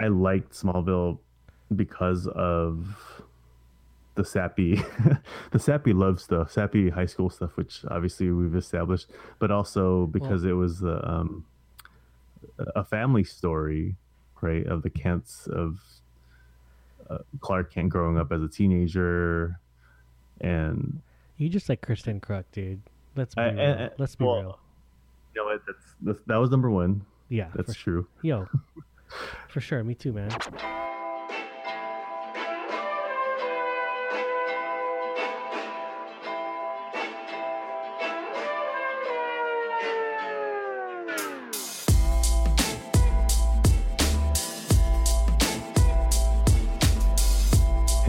I liked Smallville because of the sappy the sappy love stuff, sappy high school stuff, which obviously we've established, but also because well, it was the um, a family story, right, of the Kents of uh, Clark Kent growing up as a teenager, and you just like Kristin Kreuk, dude. Let's be I, real. I, Let's be well, real. You know what? That's, that's that was number one. Yeah, that's true. Yo, for sure. Me too, man.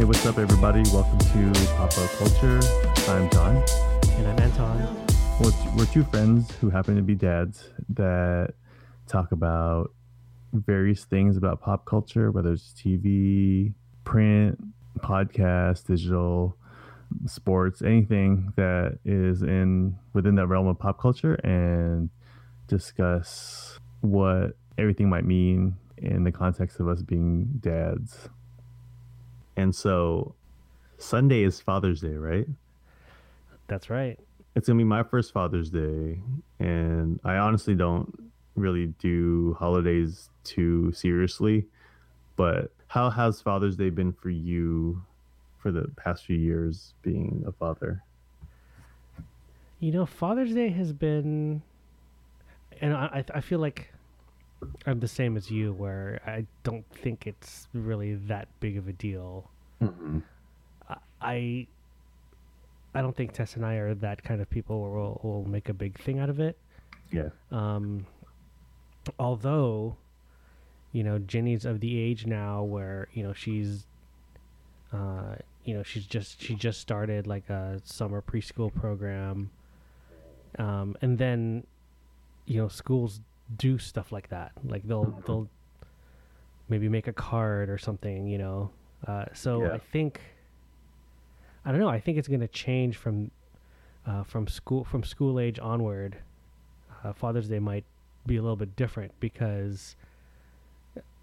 Hey, what's up, everybody? Welcome to Papa Culture. I'm John. And I'm Anton. We're, we're two friends who happen to be dads that talk about various things about pop culture, whether it's TV, print, podcast, digital, sports, anything that is in within that realm of pop culture, and discuss what everything might mean in the context of us being dads. And so Sunday is Father's Day, right? That's right. It's going to be my first Father's Day. And I honestly don't really do holidays too seriously. But how has Father's Day been for you for the past few years being a father? You know, Father's Day has been, and I, I feel like I'm the same as you, where I don't think it's really that big of a deal. Mm-hmm. I I don't think Tess and I are that kind of people where we'll, we'll make a big thing out of it. Yeah. Um, although, you know, Ginny's of the age now where you know she's, uh, you know, she's just she just started like a summer preschool program, um, and then, you know, schools do stuff like that. Like they'll they'll maybe make a card or something, you know. Uh, so yeah. I think I don't know. I think it's going to change from uh, from school from school age onward. Uh, Father's Day might be a little bit different because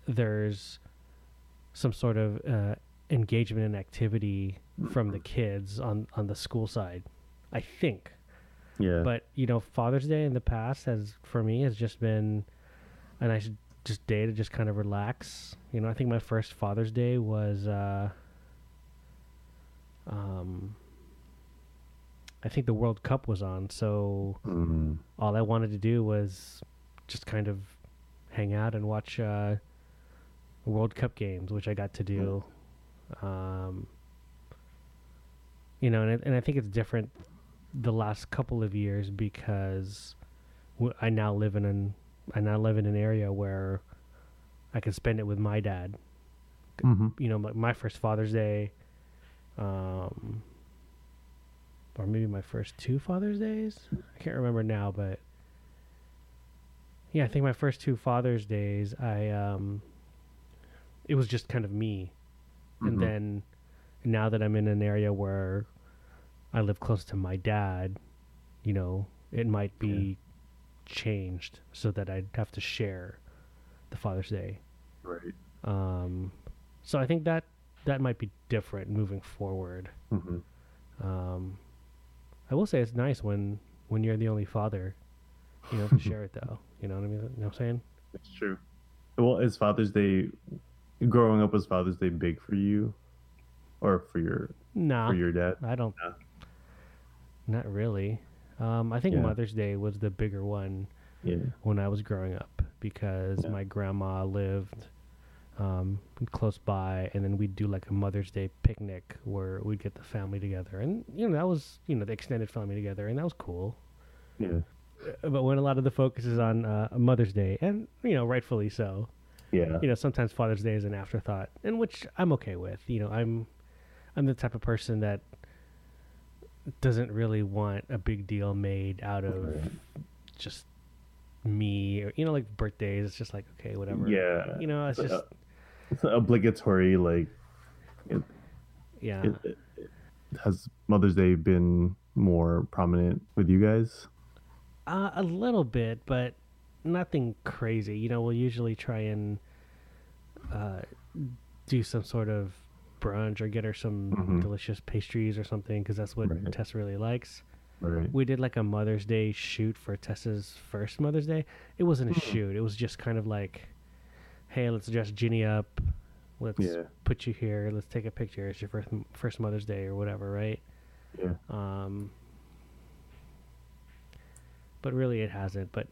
there's some sort of uh, engagement and activity from the kids on on the school side. I think. Yeah. But you know, Father's Day in the past has, for me, has just been a nice just day to just kind of relax. You know, I think my first Father's Day was, uh, um, I think the World Cup was on, so mm-hmm. all I wanted to do was just kind of hang out and watch uh, World Cup games, which I got to do. Um, you know, and I, and I think it's different the last couple of years because w- I now live in an I now live in an area where I can spend it with my dad. Mm-hmm. You know, my, my, first Father's Day, um, or maybe my first two Father's Days. I can't remember now, but yeah, I think my first two Father's Days, I um, it was just kind of me, mm-hmm. and then now that I'm in an area where I live close to my dad, you know, it might be yeah. changed so that I'd have to share the Father's Day. Right. Um, so I think that that might be different moving forward. Mm-hmm. Um, I will say it's nice when when you're the only father, you know, to share it though. You know what I mean? You know what I'm saying? It's true. Well, is Father's Day growing up was Father's Day big for you, or for your no for your dad? I don't. Not really. Um, I think yeah. Mother's Day was the bigger one yeah. when I was growing up because yeah. my grandma lived um, close by, and then we'd do like a Mother's Day picnic where we'd get the family together, and you know that was you know the extended family together, and that was cool. Yeah. But when a lot of the focus is on uh, Mother's Day, and you know rightfully so. Yeah. You know sometimes Father's Day is an afterthought, and which I'm okay with. You know I'm I'm the type of person that doesn't really want a big deal made out of just me or you know like birthdays it's just like okay whatever yeah you know it's, it's just it's obligatory like it, yeah it, it, has mother's day been more prominent with you guys uh, a little bit but nothing crazy you know we'll usually try and uh, do some sort of brunch or get her some Mhm. delicious pastries or something because that's what Right. Tessa really likes. Right. We did like a Mother's Day shoot for Tessa's first Mother's Day. It wasn't a Hmm. shoot. It was just kind of like, hey, let's dress Ginny up. Let's Yeah. put you here. Let's take a picture. It's your first first Mother's Day or whatever, right? Yeah. Um, but really, it hasn't. But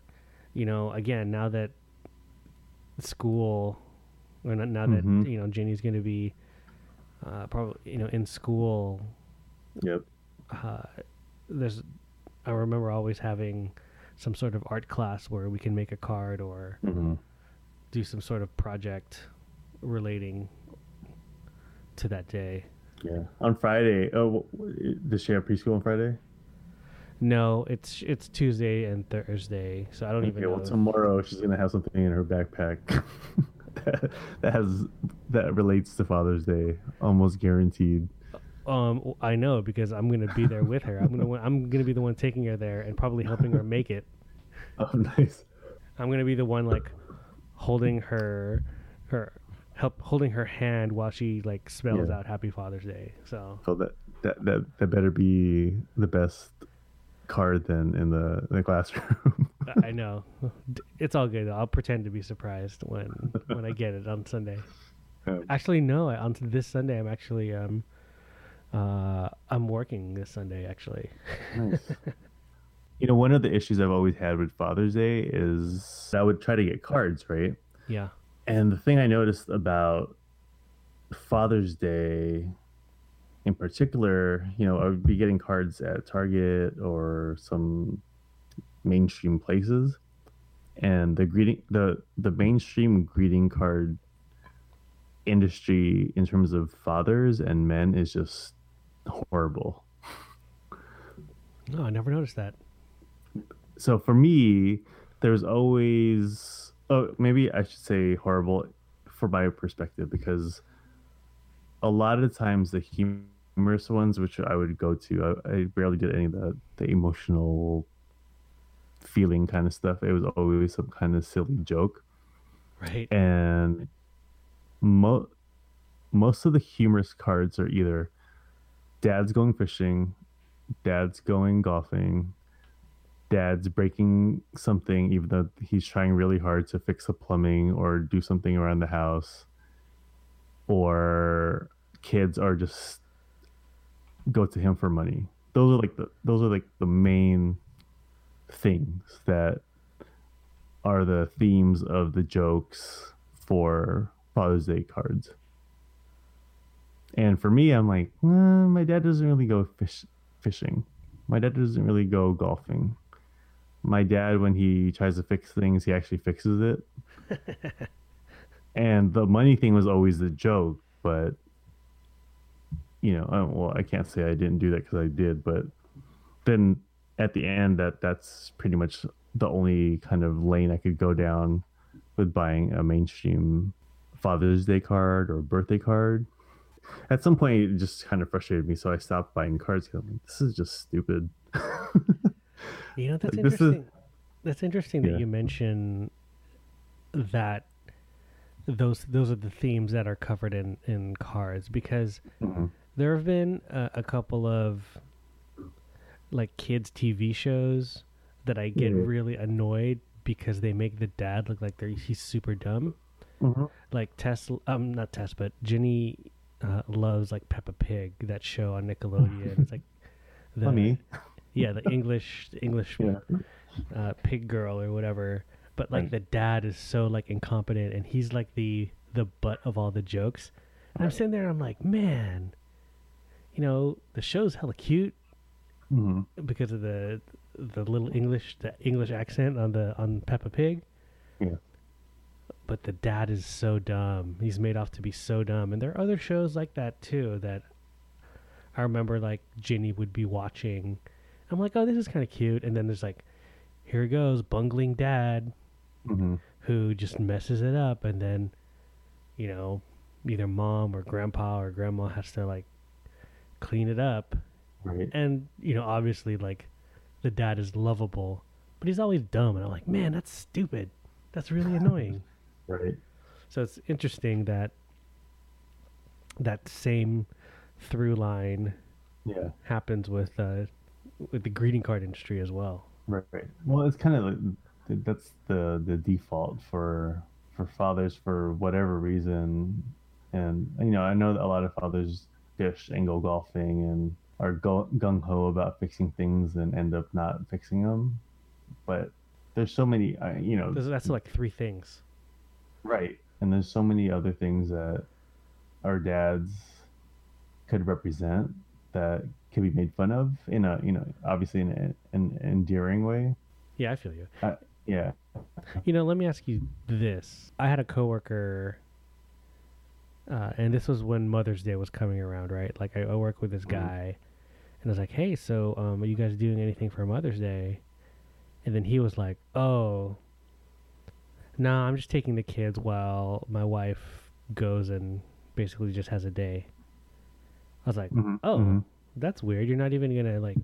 you know, again, now that school, or not, now Mhm. that you know Ginny's going to be uh, probably you know in school, Yep. uh, there's I remember always having some sort of art class where we can make a card or hmm do some sort of project relating to that day. Yeah. On Friday. Oh, does she have preschool on Friday? No, it's it's Tuesday and Thursday, so I don't even Okay, know. well, if- tomorrow she's gonna have something in her backpack that, that has that relates to Father's Day, almost guaranteed. Um, I know because I'm gonna be there with her. I'm gonna I'm gonna be the one taking her there and probably helping her make it. Oh, nice. I'm gonna be the one like holding her her help holding her hand while she like spells Yeah. out Happy Father's Day. So So that that that that better be the best card then in the in the classroom. I know it's all good. I'll pretend to be surprised when when I get it on Sunday. Um, Actually, no. On this Sunday, I'm actually um uh I'm working this Sunday actually. nice. You know, one of the issues I've always had with Father's Day is I would try to get cards, right? Yeah. And the thing I noticed about Father's Day in particular, you know, I would be getting cards at Target or some mainstream places. And the greeting the the mainstream greeting card industry in terms of fathers and men is just horrible. No, I never noticed that. so for me, there's always oh maybe I should say horrible for my perspective because a lot of the times the humorous ones, which I would go to, I, I barely did any of the the emotional feeling kind of stuff. It was always some kind of silly joke, Right. and mo- most of the humorous cards are either dad's going fishing, dad's going golfing, dad's breaking something even though he's trying really hard to fix the plumbing or do something around the house or kids are just go to him for money. Those are like the those are like the main things that are the themes of the jokes for father's day cards. And for me i'm like "Uh, my dad doesn't really go fish fishing. My dad doesn't really go golfing. My dad when he tries to fix things he actually fixes it. And the money thing was always the joke but you know I, well i can't say i didn't do that because i did but then at the end that that's pretty much the only kind of lane i could go down with buying a mainstream father's day card or birthday card at some point it just kind of frustrated me so i stopped buying cards 'cause I'm like, this is just stupid You know, that's Like, this is- interesting. That's interesting Yeah. that you mention that those those are the themes that are covered in in cards because Mhm. There have been a, a couple of like kids TV shows that I get Mhm. really annoyed because they make the dad look like they're he's super dumb. Mhm. Like Tess, um, not Tess, but Ginny uh, loves like Peppa Pig, that show on Nickelodeon. it's like the funny yeah, the English the English yeah uh, pig girl or whatever. But like Right. the dad is so like incompetent, and he's like the the butt of all the jokes. And I'm sitting there, and I'm like, man, you know, the show's hella cute hmm because of the the little English the English accent on the on Peppa Pig. Yeah. But the dad is so dumb. He's made off to be so dumb, and there are other shows like that too that I remember like Ginny would be watching. I'm like, oh, this is kind of cute, and then there's like, here goes bungling dad hmm who just messes it up, and then, you know, either mom or grandpa or grandma has to like clean it up, right. And you know obviously like the dad is lovable but he's always dumb and i'm like man that's stupid. That's really annoying. Right. So it's interesting that that same through line yeah. happens with uh, with the greeting card industry as well. Right, right. Well, it's kind of like that's the the default for for fathers for whatever reason, and you know I know that a lot of fathers dish and go golfing and are gung ho about fixing things and end up not fixing them, but there's so many uh, you know that's like three things, right? And there's so many other things that our dads could represent that can be made fun of in a you know obviously in an, an endearing way. Yeah, I feel you. Uh, yeah. You know, let me ask you this: I had a coworker, uh, and this was when Mother's Day was coming around, right? Like I, I work with this mm-hmm. guy, and I was like, "Hey, so um, are you guys doing anything for Mother's Day?" And then he was like, "Oh, no, nah, I'm just taking the kids while my wife goes and basically just has a day." I was like, mm-hmm. "Oh." Mm-hmm that's weird. You're not even gonna like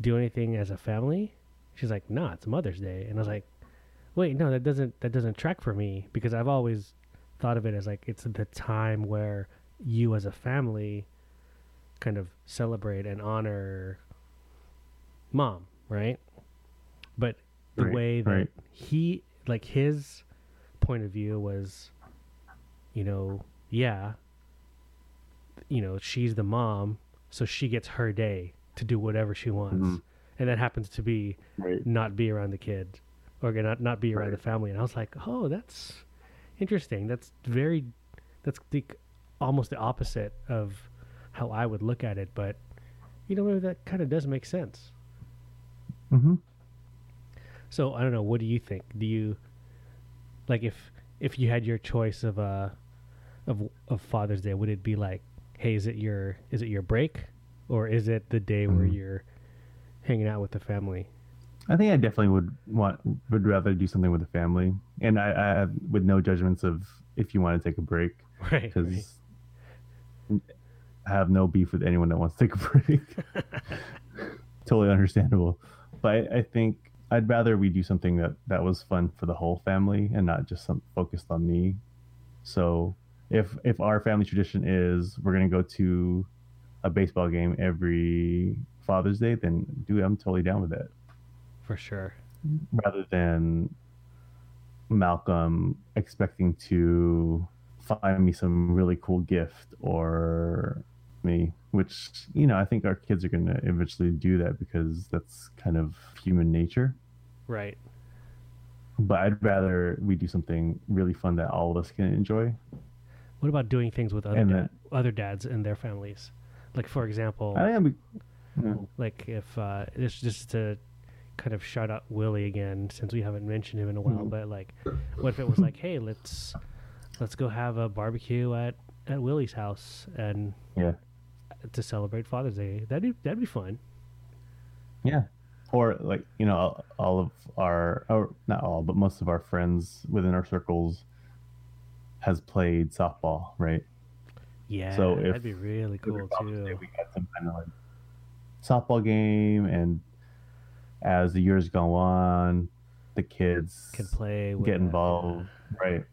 do anything as a family. She's like, nah, it's Mother's Day, and I was like, wait, no, that doesn't that doesn't track for me because I've always thought of it as like it's the time where you as a family kind of celebrate and honor mom, right? But the right, way that right. he like his point of view was, you know, yeah, you know, she's the mom, so she gets her day to do whatever she wants, mm-hmm. and that happens to be right. not be around the kid or not not be around the family. And I was like, oh, that's interesting. That's very that's the almost the opposite of how I would look at it, but you know, maybe that kind of does make sense. Mm-hmm. So I don't know. What do you think? Do you like if if you had your choice of uh of of Father's Day, would it be like hey, is it your is it your break, or is it the day mm-hmm. where you're hanging out with the family? I think I definitely would want would rather do something with the family, and I, I have with no judgments of if you want to take a break, right? Because right. I have no beef with anyone that wants to take a break. totally understandable, but I, I, think I'd rather we do something that that was fun for the whole family and not just some focused on me. So if if our family tradition is we're gonna go to a baseball game every Father's Day, then dude, I'm totally down with that. For sure. Rather than Malcolm expecting to find me some really cool gift or me, which you know I think our kids are gonna eventually do that because that's kind of human nature. Right. But I'd rather we do something really fun that all of us can enjoy what about doing things with other dad, other dads and their families? Like for example, I am. Yeah. Like if uh, this just to kind of shout out Willie again since we haven't mentioned him in a while, mm-hmm. but like, what if it was like, hey, let's let's go have a barbecue at at Willie's house and yeah, to celebrate Father's Day. That'd be that'd be fun. Yeah, or like you know all of our or not all but most of our friends within our circles has played softball, right? Yeah, so if that'd be really cool too. We got some kind of like softball game, and as the years go on, the kids can play, get involved, right?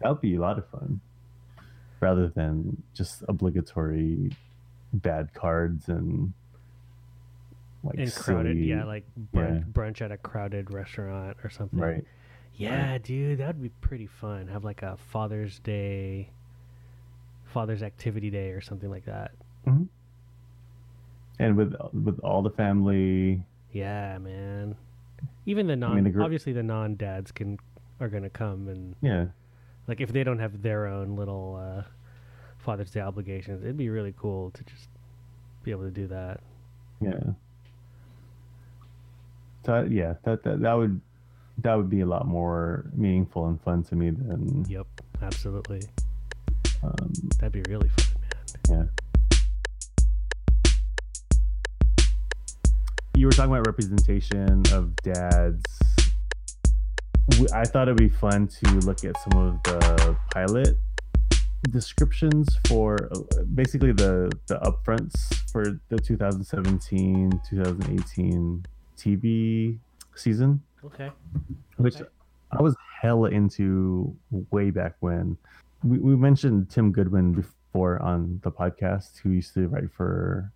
That would be a lot of fun, rather than just obligatory bad cards and like and crowded, silly, yeah, like brunch, yeah. brunch at a crowded restaurant or something, right? Yeah, right. dude, that would be pretty fun. Have like a Father's Day, Father's Activity Day, or something like that. Mm-hmm. And with with all the family. Yeah, man. Even the non, I mean, the gr- obviously the non dads can are gonna come and yeah, like if they don't have their own little uh, Father's Day obligations, it'd be really cool to just be able to do that. Yeah. That yeah, that that, that would that would be a lot more meaningful and fun to me than. Yep, absolutely. Um, That'd be really fun, man. Yeah. You were talking about representation of dads. I thought it'd be fun to look at some of the pilot descriptions for uh, basically the the upfronts for the 2017 2018 TV season Okay. Which I was hella into way back when. We, we mentioned Tim Goodman before on the podcast, who used to write for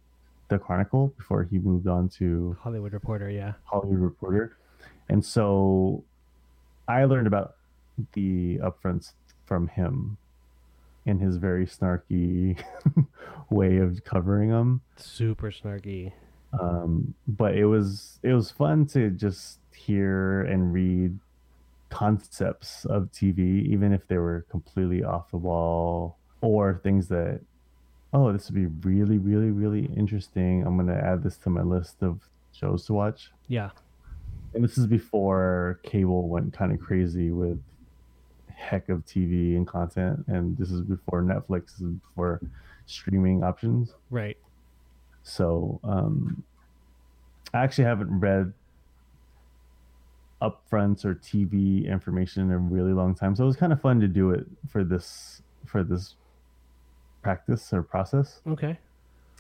the Chronicle before he moved on to Hollywood Reporter. Yeah, Hollywood Reporter, and so I learned about the upfronts from him in his very snarky way of covering them. Super snarky. Um, but it was it was fun to just hear and read concepts of TV, even if they were completely off the wall or things that, oh, this would be really, really, really interesting. I'm gonna add this to my list of shows to watch. Yeah. And this is before cable went kind of crazy with heck of TV and content, and this is before Netflix, this is before streaming options. Right. So um, I actually haven't read upfronts or TV information in a really long time. So it was kind of fun to do it for this for this practice or process. Okay.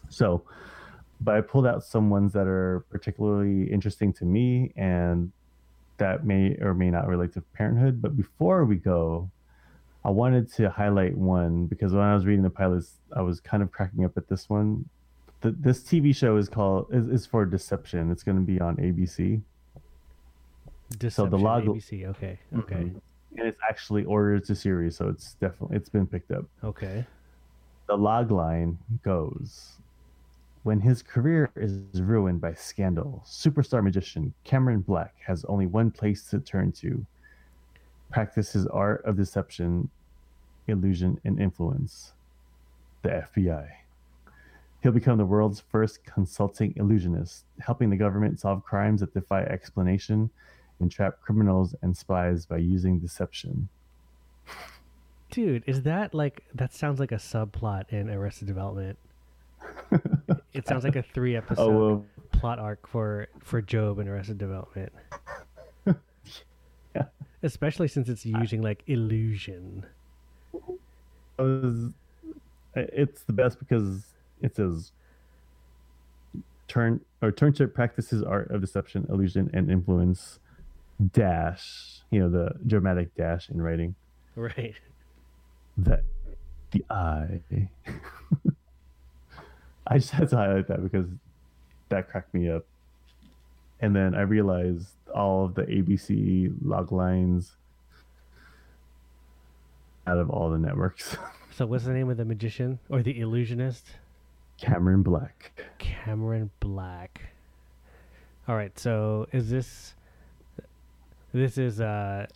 So, but I pulled out some ones that are particularly interesting to me and that may or may not relate to parenthood. But before we go, I wanted to highlight one because when I was reading the pilots, I was kind of cracking up at this one. The, this TV show is called is, is for Deception. It's going to be on ABC. Deception, so the log ABC. Okay. Okay. Mm-hmm. And it's actually ordered to series, so it's definitely it's been picked up. Okay. The log line goes when his career is ruined by scandal, superstar magician Cameron Black has only one place to turn to practice his art of deception, illusion, and influence the FBI. He'll become the world's first consulting illusionist, helping the government solve crimes that defy explanation and trap criminals and spies by using deception. Dude, is that like that sounds like a subplot in Arrested Development? it sounds like a three oh, episode oh, plot arc for for Gob and Arrested Development. yeah. Especially since it's using like illusion. It's the best because it says turn or turnship practices art of deception, illusion, and influence. Dash, you know the dramatic dash in writing. Right. That the eye. I just had to highlight that because that cracked me up. And then I realized all of the ABC log lines out of all the networks. so what's the name of the magician or the illusionist? Cameron Black. Cameron Black. All right, so is this this is uh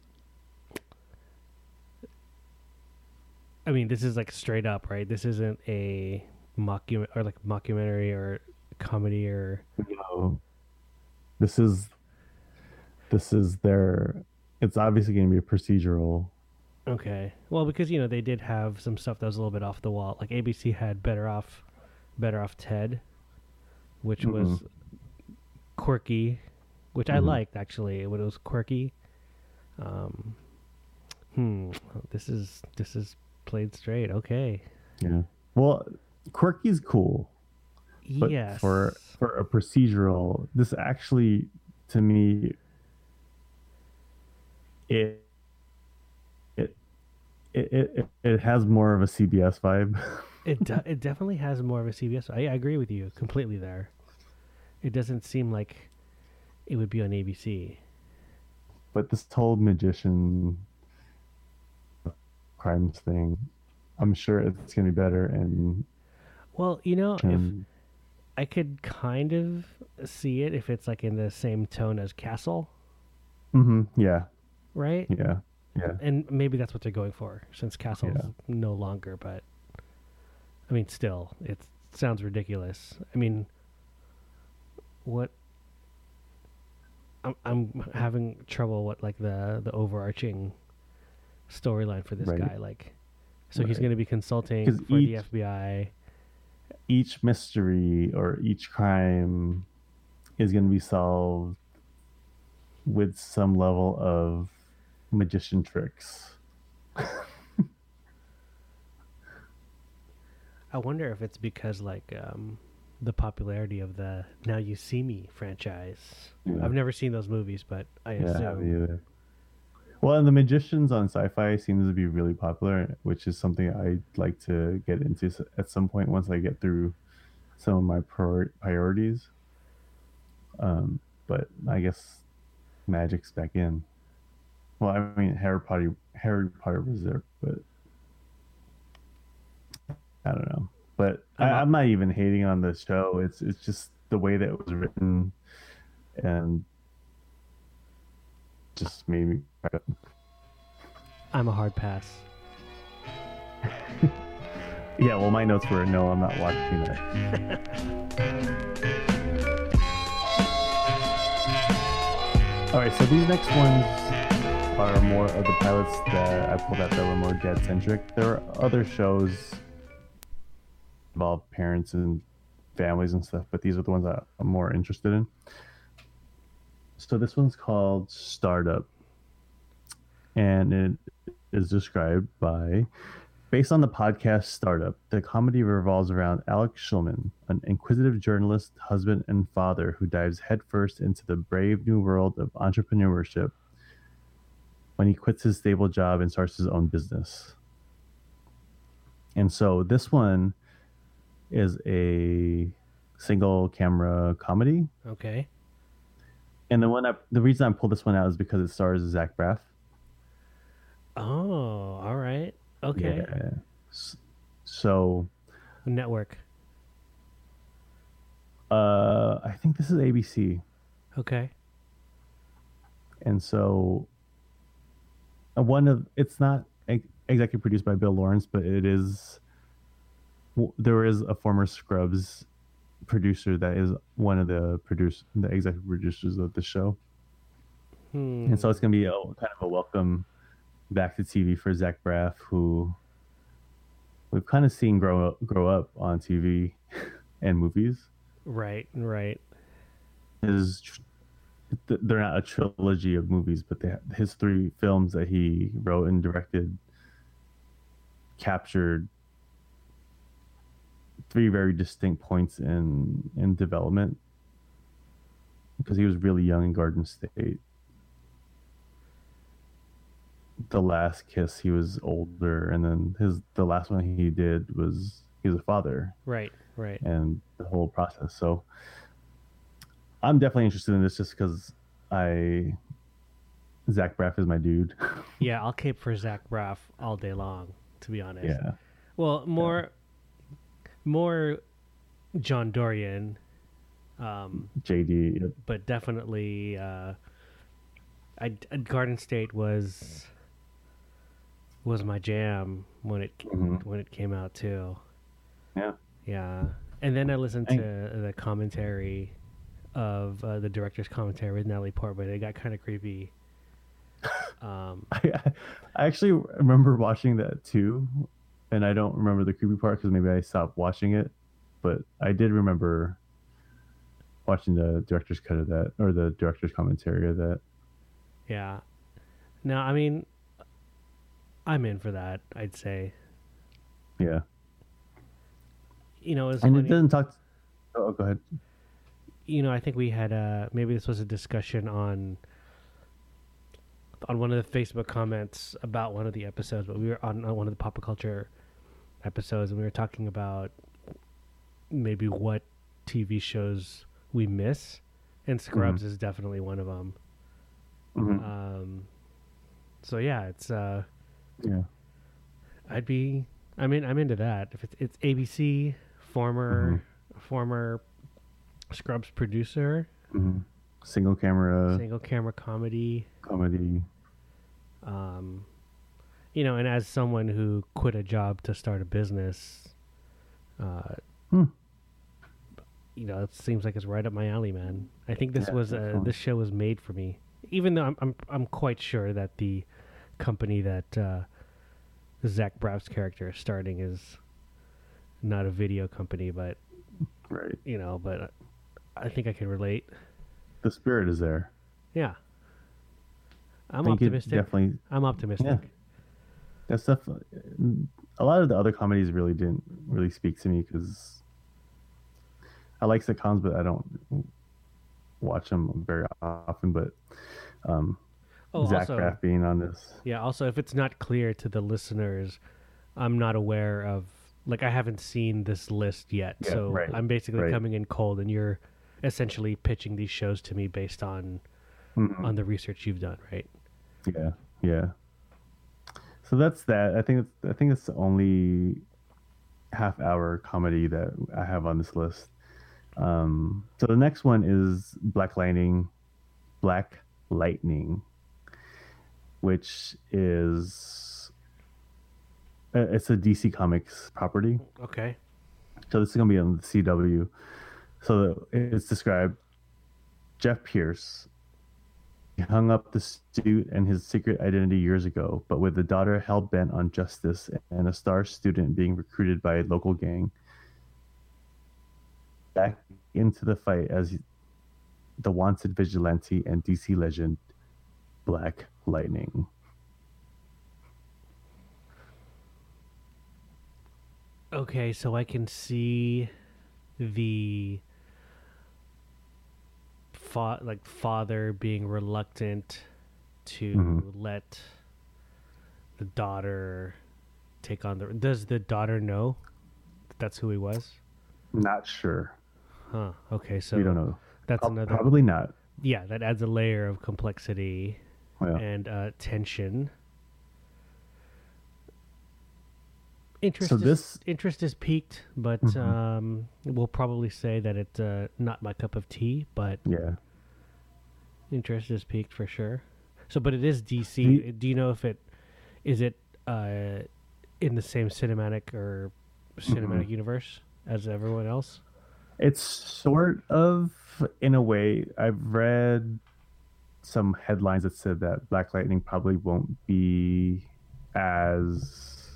I mean, this is like straight up, right? This isn't a mockument or like mockumentary or comedy or no. This is this is their it's obviously going to be a procedural. Okay. Well, because you know they did have some stuff that was a little bit off the wall. Like ABC had Better Off Better Off Ted, which mm-hmm. was quirky, which mm-hmm. I liked actually. When it was quirky. Um hmm, this is this is played straight. Okay. Yeah. Well, quirky's cool. But yes. For for a procedural, this actually to me it it it it, it has more of a CBS vibe. it de- it definitely has more of a CBS. I, I agree with you completely there. It doesn't seem like it would be on ABC. But this whole magician crimes thing, I'm sure it's going to be better and well, you know, if I could kind of see it if it's like in the same tone as Castle. Mm-hmm. Yeah. Right. Yeah. Yeah. And maybe that's what they're going for, since Castle yeah. no longer. But I mean, still, it sounds ridiculous. I mean, what? I'm I'm having trouble. What like the the overarching storyline for this right. guy? Like, so right. he's going to be consulting for each, the FBI each mystery or each crime is going to be solved with some level of magician tricks. I wonder if it's because like um, the popularity of the Now You See Me franchise. Yeah. I've never seen those movies, but I yeah, assume. Well, and the magicians on Syfy seems to be really popular, which is something I'd like to get into at some point once I get through some of my priorities. Um, but I guess magic's back in. Well, I mean Harry Potter, Harry Potter was there, but I don't know. But I, I'm not even hating on the show. It's it's just the way that it was written, and just made me. I'm a hard pass. yeah, well, my notes were no, I'm not watching that. All right, so these next ones are more of the pilots that I pulled out that were more dad centric. There are other shows involve parents and families and stuff, but these are the ones that I'm more interested in. So this one's called Startup, and it is described by Based on the podcast Startup, the comedy revolves around Alex Shulman, an inquisitive journalist, husband, and father who dives headfirst into the brave new world of entrepreneurship when he quits his stable job and starts his own business. And so this one is a single camera comedy. Okay. And the one I, the reason I pulled this one out is because it stars Zach Braff. Oh, all right. Okay. Yeah. So. Network. Uh, I think this is ABC. Okay. And so, uh, one of it's not exactly produced by Bill Lawrence, but it is. There is a former Scrubs producer that is one of the produce the executive producers of the show. Hmm. And so it's gonna be a kind of a welcome back to TV for Zach Braff, who we've kind of seen grow up, grow up on TV and movies. Right, right. His they're not a trilogy of movies, but they, his three films that he wrote and directed captured three very distinct points in in development. Because he was really young in Garden State. The last kiss he was older and then his the last one he did was he was a father. Right right. And the whole process. So i'm definitely interested in this just because i zach braff is my dude. Yeah i'll cape for zach braff all day long to be honest. Yeah. Well more. More john dorian um jd yep. but definitely uh I, Garden State was was my jam when it mm-hmm. when it came out too. Yeah. Yeah, and then I listened to the commentary of uh, the director's commentary with Natalie Portman. It got kind of creepy. Um, I, I actually remember watching that too, and I don't remember the creepy part because maybe I stopped watching it, but I did remember watching the director's cut of that or the director's commentary of that. Yeah. No, I mean, I'm in for that. I'd say. Yeah. You know, and funny. it doesn't talk. To... Oh, go ahead. You know, I think we had uh maybe this was a discussion on on one of the Facebook comments about one of the episodes, but we were on, on one of the pop culture episodes, and we were talking about maybe what TV shows we miss, and Scrubs mm-hmm. is definitely one of them. Mm-hmm. Um, so yeah, it's uh, yeah. I'd be. I mean, I'm into that. If it's it's ABC, former mm-hmm. former Scrubs producer, mm-hmm. single camera, single camera comedy, comedy. Um, you know, and as someone who quit a job to start a business, uh, hmm. you know, it seems like it's right up my alley, man. I think this yeah, was uh, this show was made for me. Even though I'm I'm I'm quite sure that the company that uh, Zach Braff's character is starting is not a video company, but right, you know, but I think I can relate. The spirit is there. Yeah, I'm optimistic. Definitely, I'm optimistic. Yeah. That stuff. A lot of the other comedies really didn't really speak to me because I like sitcoms, but I don't watch them very often. But um, Oh, Zach also, Braff being on this. yeah. Also, if it's not clear to the listeners, I'm not aware of like I haven't seen this list yet, Yeah, so right, I'm basically right. coming in cold, and you're essentially pitching these shows to me based on Mhm. on the research you've done, right? Yeah, yeah. So that's that. I think it's I think it's the only half hour comedy that I have on this list. Um, so the next one is Black Lightning, Black Lightning, which is uh, it's a DC Comics property. Okay. So this is gonna be on the CW. So it's described Jeff Pierce hung up the suit and his secret identity years ago, but with a daughter hell bent on justice and a star student being recruited by a local gang, back into the fight as the wanted vigilante and DC legend Black Lightning. Okay, so I can see the fa- like father being reluctant to Mhm. let the daughter take on the. Does the daughter know that that's who he was? Not sure. Huh. Okay, so we don't know. that's Prob- another. Probably not. Yeah, that adds a layer of complexity Yeah. and uh, tension. Interest So is, this- interest is peaked, but Mhm. um, we'll probably say that it's uh, not my cup of tea. But Yeah. Interest is peaked for sure. So, but it is DC. Do you know if it is it uh, in the same cinematic or cinematic universe as everyone else? It's sort of in a way. I've read some headlines that said that Black Lightning probably won't be as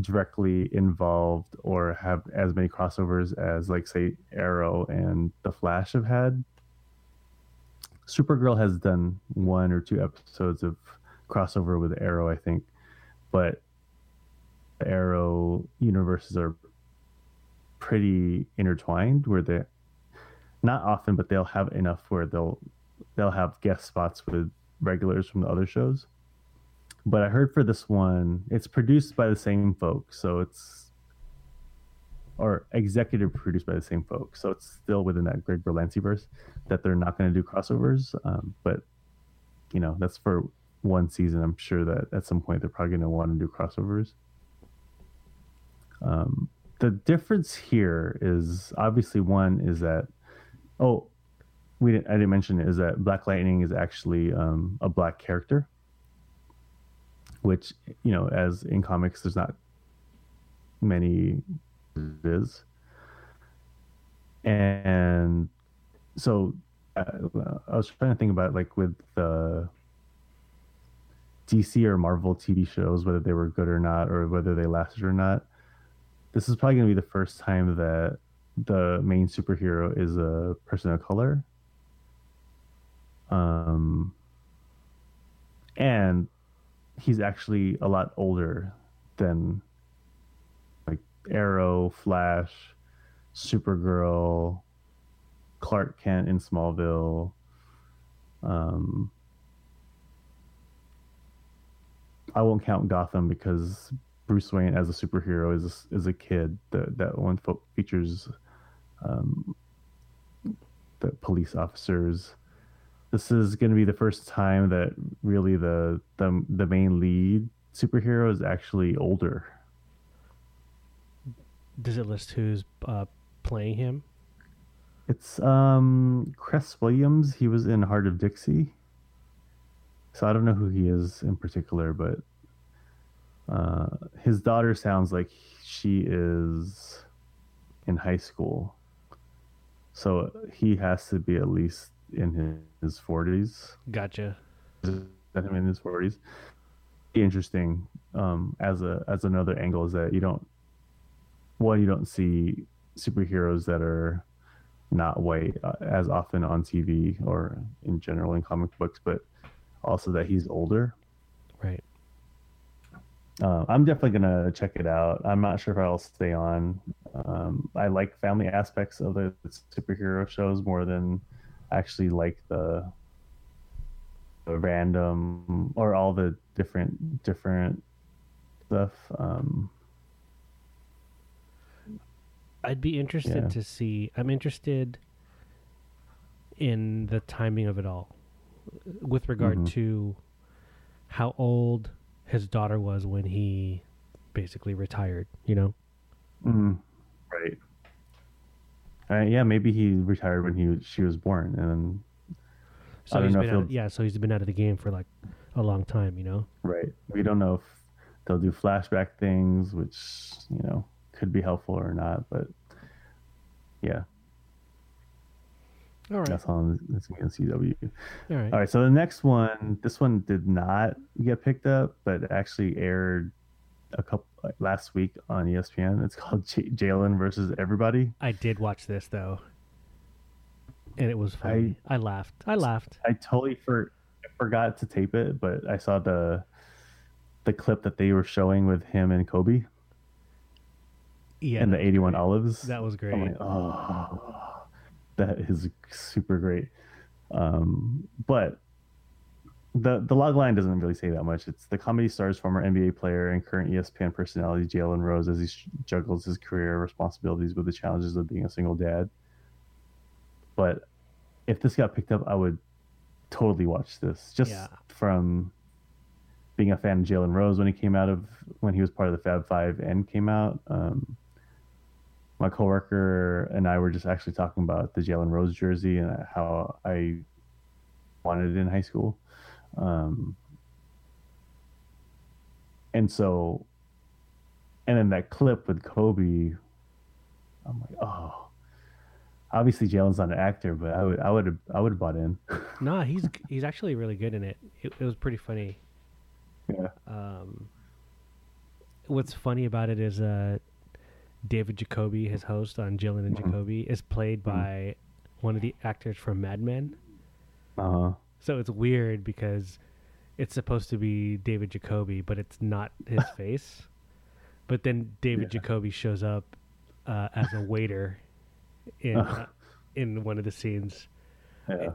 directly involved or have as many crossovers as like say Arrow and The Flash have had. Supergirl has done one or two episodes of crossover with Arrow, I think, but Arrow universes are pretty intertwined where they not often but they'll have enough where they'll they'll have guest spots with regulars from the other shows. But i heard for this one it's produced by the same folks so it's or executive produced by the same folks so it's still within that greg berlanti verse that they're not going to do crossovers um, but you know that's for one season. I'm sure that at some point they're probably going to want to do crossovers. Um, the difference here is obviously one is that oh we didn't, I didn't mention it, is that Black Lightning is actually um, a black character, which you know as in comics there's not many is, and so uh, I was trying to think about like with the DC or Marvel TV shows whether they were good or not or whether they lasted or not this is probably going to be the first time that the main superhero is a person of color. Um, and he's actually a lot older than Arrow, Flash, Supergirl, Clark Kent in Smallville. Um, I won't count Gotham because Bruce Wayne as a superhero is is a kid. That that one fo- features um, the police officers. This is going to be the first time that really the the the main lead superhero is actually older. Does it list who's uh, playing him? It's um Cress Williams. He was in Hart of Dixie. So I don't know who he is in particular, but uh, his daughter sounds like she is in high school. So he has to be at least in his forties. Gotcha. Him in his forties. Interesting. Um, as a as another angle is that you don't one you don't see superheroes that are not white uh, as often on TV or in general in comic books, but also that he's older. Right. Uh, I'm definitely gonna check it out. I'm not sure if I'll stay on. Um, I like family aspects of the superhero shows more than actually like the random or all the different different stuff. Um, I'd be interested Yeah. to see. I'm interested in the timing of it all, with regard Mhm. to how old his daughter was when he basically retired. You know, mm, right. Uh, yeah, maybe he retired when he was- she was born, and so he's been he'll- yeah. So he's been out of the game for like a long time. You know. right. We don't know if they'll do flashback things, which you know could be helpful or not, but yeah, All right. that's on that's on CW. All right. All right, so the next one, this one did not get picked up, but actually aired a couple like, last week on ESPN. It's called J- Jalen versus Everybody. I did watch this though, and it was funny. I, laughed. I laughed. I totally for forgot to tape it, but I saw the the clip that they were showing with him and Kobe Yeah. and the 81 olives. That was great. Like, oh, that is super great. Um, but the the log line doesn't really say that much. It's the comedy stars former NBA player and current ESPN personality Jalen Rose as he juggles his career responsibilities with the challenges of being a single dad. But if this got picked up, I would totally watch this just Yeah. from being a fan of Jalen Rose when he came out of when he was part of the Fab Five and came out. Um, my coworker and I were just actually talking about the Jalen Rose jersey and how I wanted it in high school. Um, and so, and then that clip with Kobe, I'm like, oh, obviously Jalen's not an actor, but I would, I would have, I would have bought in. No, he's he's actually really good in it. It, it was pretty funny. yeah. Um, what's funny about it is uh, David Jacoby, his host on Jalen and Mhm. Jacoby, is played Mhm. by one of the actors from Mad Men. Uh huh. So it's weird because it's supposed to be David Jacoby, but it's not his face. But then David Yeah. Jacoby shows up uh, as a waiter in uh, in one of the scenes. Yeah.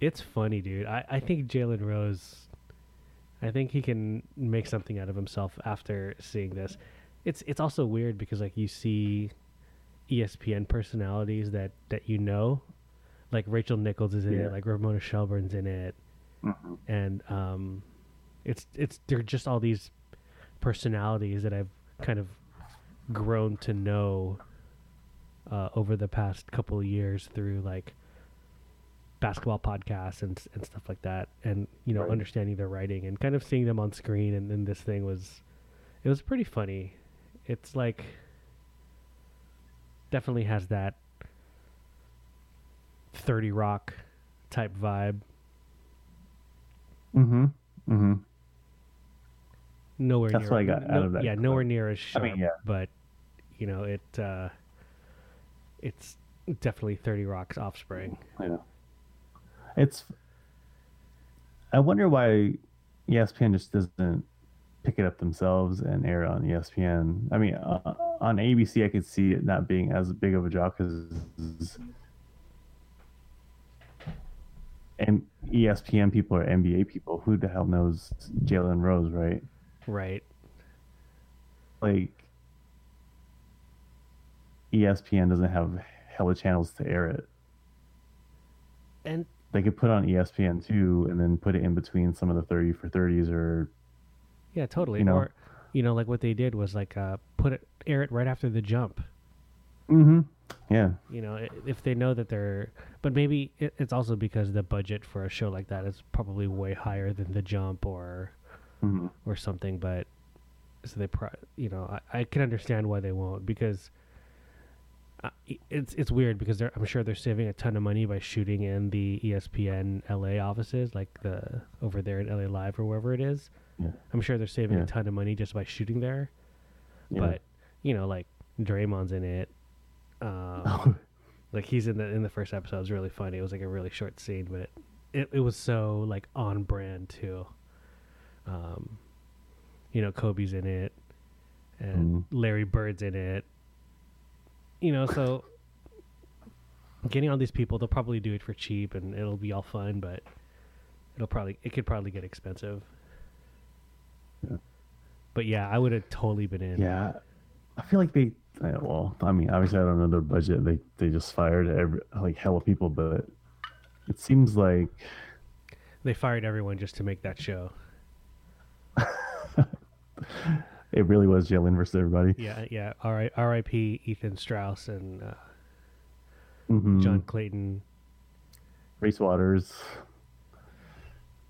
It's funny, dude. I, I think Jalen Rose, I think he can make something out of himself after seeing this. It's it's also weird because like you see ESPN personalities that that you know, like Rachel Nichols is in Yeah. it, like Ramona Shelburne's in it, Mhm. and um, it's it's they're just all these personalities that I've kind of grown to know uh, over the past couple of years through like basketball podcasts and and stuff like that, and you know Right. understanding their writing and kind of seeing them on screen. And then this thing was, it was pretty funny. It's like definitely has that Thirty Rock type vibe. Mm-hmm. Mm-hmm. Nowhere That's near. what I got out no- of that Yeah, clip. nowhere near as I mean, yeah. but you know it. Uh, it's definitely Thirty Rock's offspring. I know. It's. I wonder why ESPN just doesn't pick it up themselves and air it on ESPN. I mean, uh, on ABC, I could see it not being as big of a job because. And ESPN people are NBA people. Who the hell knows Jalen Rose, right? Right. Like, ESPN doesn't have hella channels to air it. And they could put on ESPN two and then put it in between some of the thirty for thirties or yeah, totally. You know? Or you know, like what they did was like uh, put it air it right after the jump. mm-hmm. yeah You know, if they know that they're, but maybe it's also because the budget for a show like that is probably way higher than the jump or mm-hmm. or something. But so they, pro- you know, I, I can understand why they won't because uh, it's it's weird because they're I'm sure they're saving a ton of money by shooting in the ESPN LA offices, like the over there in LA Live or wherever it is. Yeah. I'm sure they're saving Yeah. a ton of money just by shooting there. yeah. But you know, like Draymond's in it. Um, like he's in the in the first episode. It was really funny. It was like a really short scene, but it it, was so like on brand too. Um, you know, Kobe's in it, and Mhm. Larry Bird's in it. You know, so getting all these people, they'll probably do it for cheap, and it'll be all fun. But it'll probably it could probably get expensive. Yeah. But yeah, I would have totally been in. Yeah, I feel like they. Well, I mean, obviously, I don't know their budget. They they just fired every like hella people, but it seems like they fired everyone just to make that show. it really was Jalen versus everybody. Yeah, yeah. R.I.P. Ethan Strauss and uh, mm-hmm. John Clayton, Reese Waters,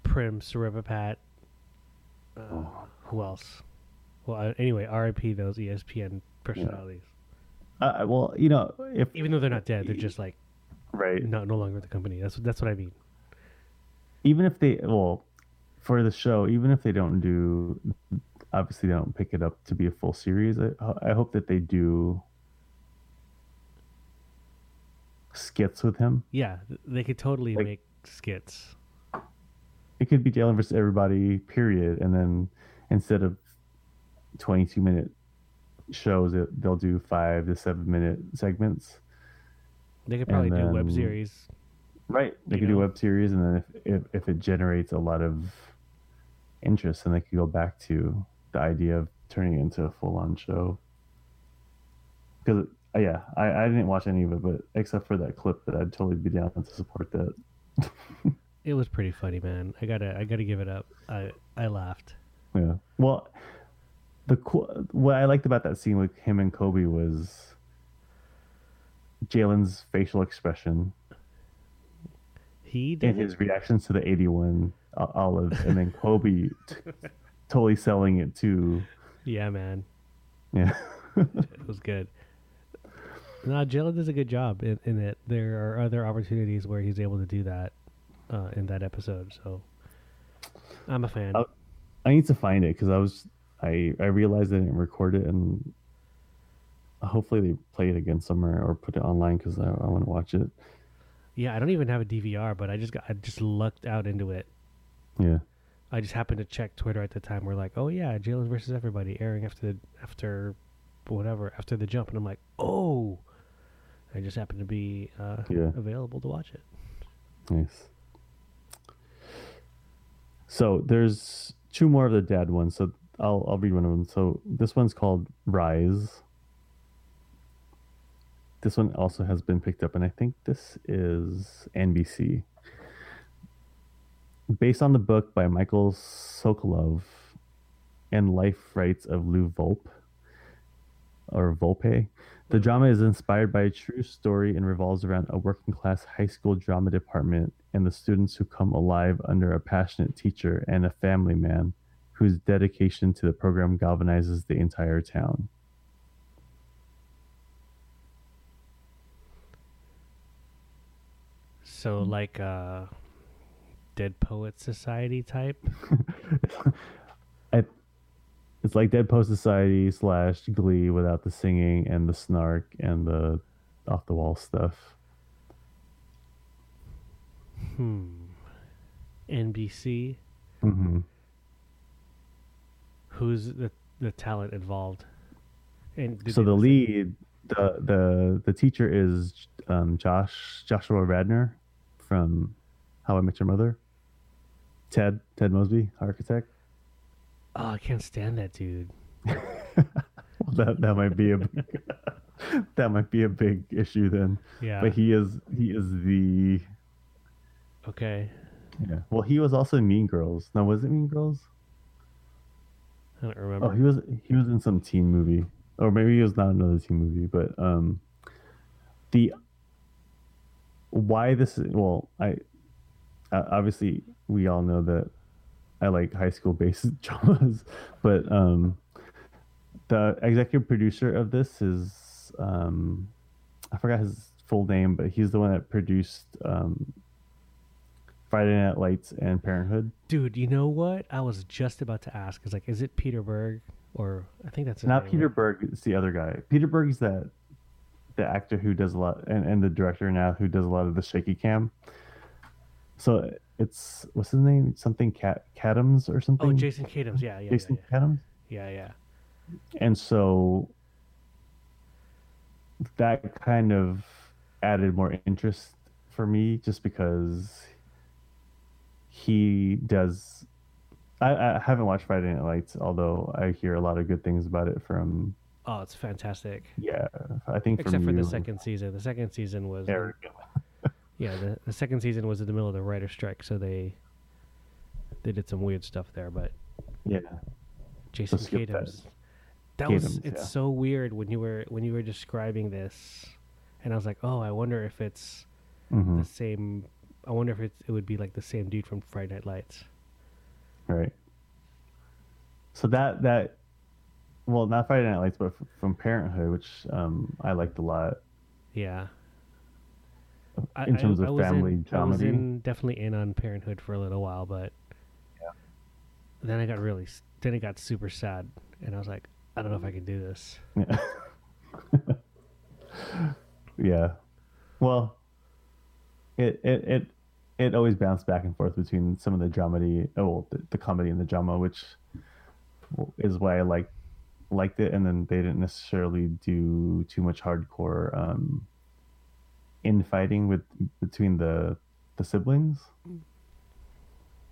Prim Siripipat. Uh, oh. Who else? Well, anyway, R.I.P. those ESPN personalities. Yeah. Uh, well, you know, if even though they're not dead, they're just like right, no, no longer with the company. That's that's what I mean. Even if they, well, for the show, even if they don't do, obviously they don't pick it up to be a full series. I, I hope that they do skits with him. Yeah, they could totally like, make skits. It could be Jalen versus everybody, period, and then instead of twenty-two minute shows, it, they'll do five to seven minute segments. They could probably then, do web series. Right, they could know? do web series, and then if, if if it generates a lot of interest, then they could go back to the idea of turning it into a full on show. Because uh, yeah, I, I didn't watch any of it, but except for that clip, that I'd totally be down to support that. it was pretty funny, man. I gotta I gotta give it up. I I laughed. Yeah. Well, the what I liked about that scene with him and Kobe was Jalen's facial expression. He did and his reactions to the eighty-one olive, and then Kobe t- totally selling it too. Yeah, man. Yeah, it was good. Now Jalen does a good job in, in it. There are other opportunities where he's able to do that uh, in that episode. So I'm a fan. I, I need to find it because I was I I realized I didn't record it and hopefully they play it again somewhere or put it online because I, I want to watch it. Yeah, I don't even have a DVR, but I just got I just lucked out into it. Yeah. I just happened to check Twitter at the time. We're like, oh yeah, Jalen versus everybody airing after the after whatever after the jump, and I'm like, oh, I just happened to be uh, yeah. available to watch it. Nice. So there's two more of the dad ones. So I'll I'll read one of them. So this one's called Rise. This one also has been picked up, and I think this is NBC. Based on the book by Michael Sokolove and life rights of Lou Volpe or Volpe. The drama is inspired by a true story and revolves around a working class high school drama department and the students who come alive under a passionate teacher and a family man whose dedication to the program galvanizes the entire town. So, like a Dead Poet Society type? It's like Dead Poet Society slash Glee without the singing and the snark and the off the wall stuff. Hmm. NBC. Mm-hmm who's the the talent involved? And so the lead, the the the teacher is um, Josh Joshua Radnor from How I Met Your Mother. Ted Ted Mosby, architect. Oh, I can't stand that dude. well, that that might be a that might be a big issue then. Yeah. But he is he is the Okay. Yeah. Well, he was also in Mean Girls. Now, was it Mean Girls? I don't remember. Oh, he was he was in some teen movie, or maybe he was not another teen movie. But um, the why this well, I obviously we all know that I like high school based dramas, but um, the executive producer of this is um, I forgot his full name, but he's the one that produced um, Friday Night Lights and Parenthood. Dude, you know what? I was just about to ask. Is like, is it Peter Berg or I think that's not Peter Berg. It's the other guy. Peter Berg is that the actor who does a lot and, and the director now who does a lot of the shaky cam. So it's what's his name? Something Cat Katims or oh, something. Oh, Jason Katims. Yeah, yeah. Jason yeah, Katims. Yeah, yeah. And so that kind of added more interest for me, just because he does. I, I haven't watched Friday Night Lights, although I hear a lot of good things about it from. Oh, it's fantastic. Yeah, I think except for you, the second season. The second season was Eric. yeah. The, the second season was in the middle of the writer's strike, so they they did some weird stuff there. But yeah, Jason skip that. Was it's yeah. so weird when you were when you were describing this, and I was like, oh, I wonder if it's hmm the same. I wonder if it's, it would be like the same dude from Friday Night Lights. right. So that that, well, not Friday Night Lights, but f- from Parenthood, which um, I liked a lot Yeah. in terms of was family in, I was comedy. in, definitely in on Parenthood for a little while, but Yeah. then I got really then it got super sad, and I was like, I don't know if I can do this. Yeah. yeah. Well, it it it it always bounced back and forth between some of the dramedy, oh, the, the comedy and the drama, which is why I like liked it. And then they didn't necessarily do too much hardcore um, infighting with between the the siblings. yeah,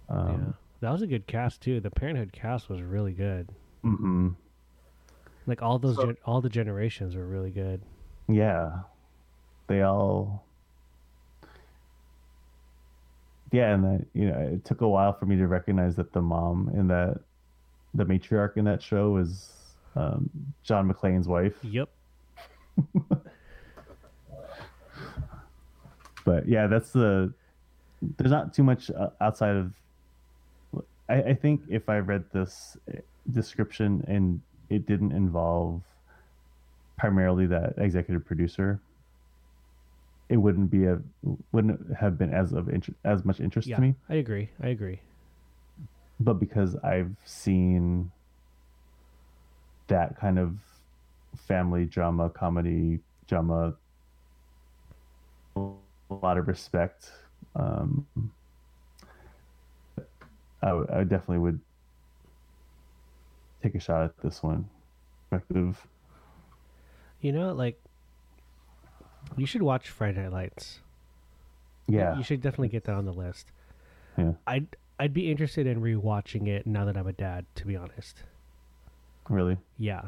Um, that was a good cast too. The Parenthood cast was really good. Mm-hmm. Like all those So- gen- all the generations were really good. Yeah. They all Yeah, and that you know, it took a while for me to recognize that the mom in that the matriarch in that show was um, John McClane's wife. Yep. But yeah, that's the there's not too much uh, outside of I, I think if I read this uh, description and it didn't involve primarily that executive producer, it wouldn't be a wouldn't have been as of inter- as much interest Yeah, to me. I agree. I agree. But because I've seen that kind of family drama, comedy drama, a lot of respect. Um, I, w- I definitely would take a shot at this one. Perspective. You know, like you should watch Friday Night Lights. Yeah. You should definitely get that on the list. Yeah. I'd I'd be interested in rewatching it now that I'm a dad. To be honest, Really. yeah,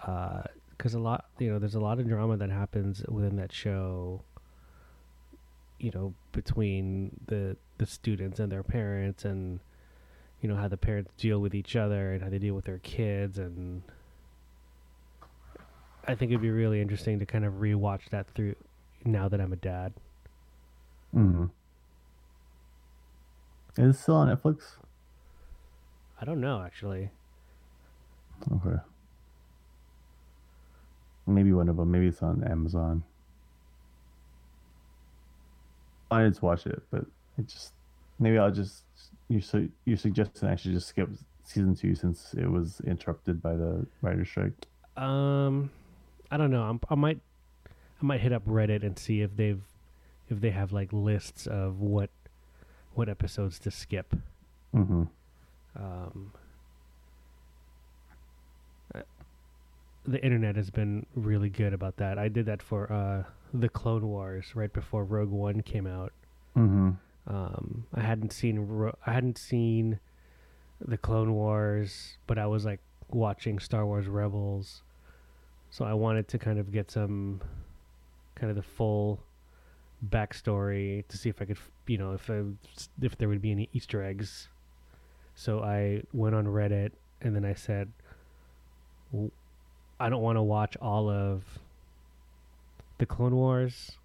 uh, because a lot you know there's a lot of drama that happens within that show. You know, between the the students and their parents, and you know how the parents deal with each other and how they deal with their kids, and I think it'd be really interesting to kind of rewatch that through now that I'm a dad. hmm Is it still on Netflix? I don't know actually. Okay. Maybe one of them. Maybe it's on Amazon. I wanted to watch it, but it just maybe I'll just you so you suggesting I should just skip season two since it was interrupted by the writer's strike. Um, I don't know. I'm, I might, I might hit up Reddit and see if they've, if they have like lists of what, what episodes to skip. Mm-hmm. Um, uh, the internet has been really good about that. I did that for uh, the Clone Wars right before Rogue One came out. Mm-hmm. Um, I hadn't seen Ro- I hadn't seen the Clone Wars, but I was like watching Star Wars Rebels, so I wanted to kind of get some kind of the full backstory to see if I could, you know, if I, if there would be any Easter eggs. So I went on Reddit and then I said, I don't want to watch all of the Clone Wars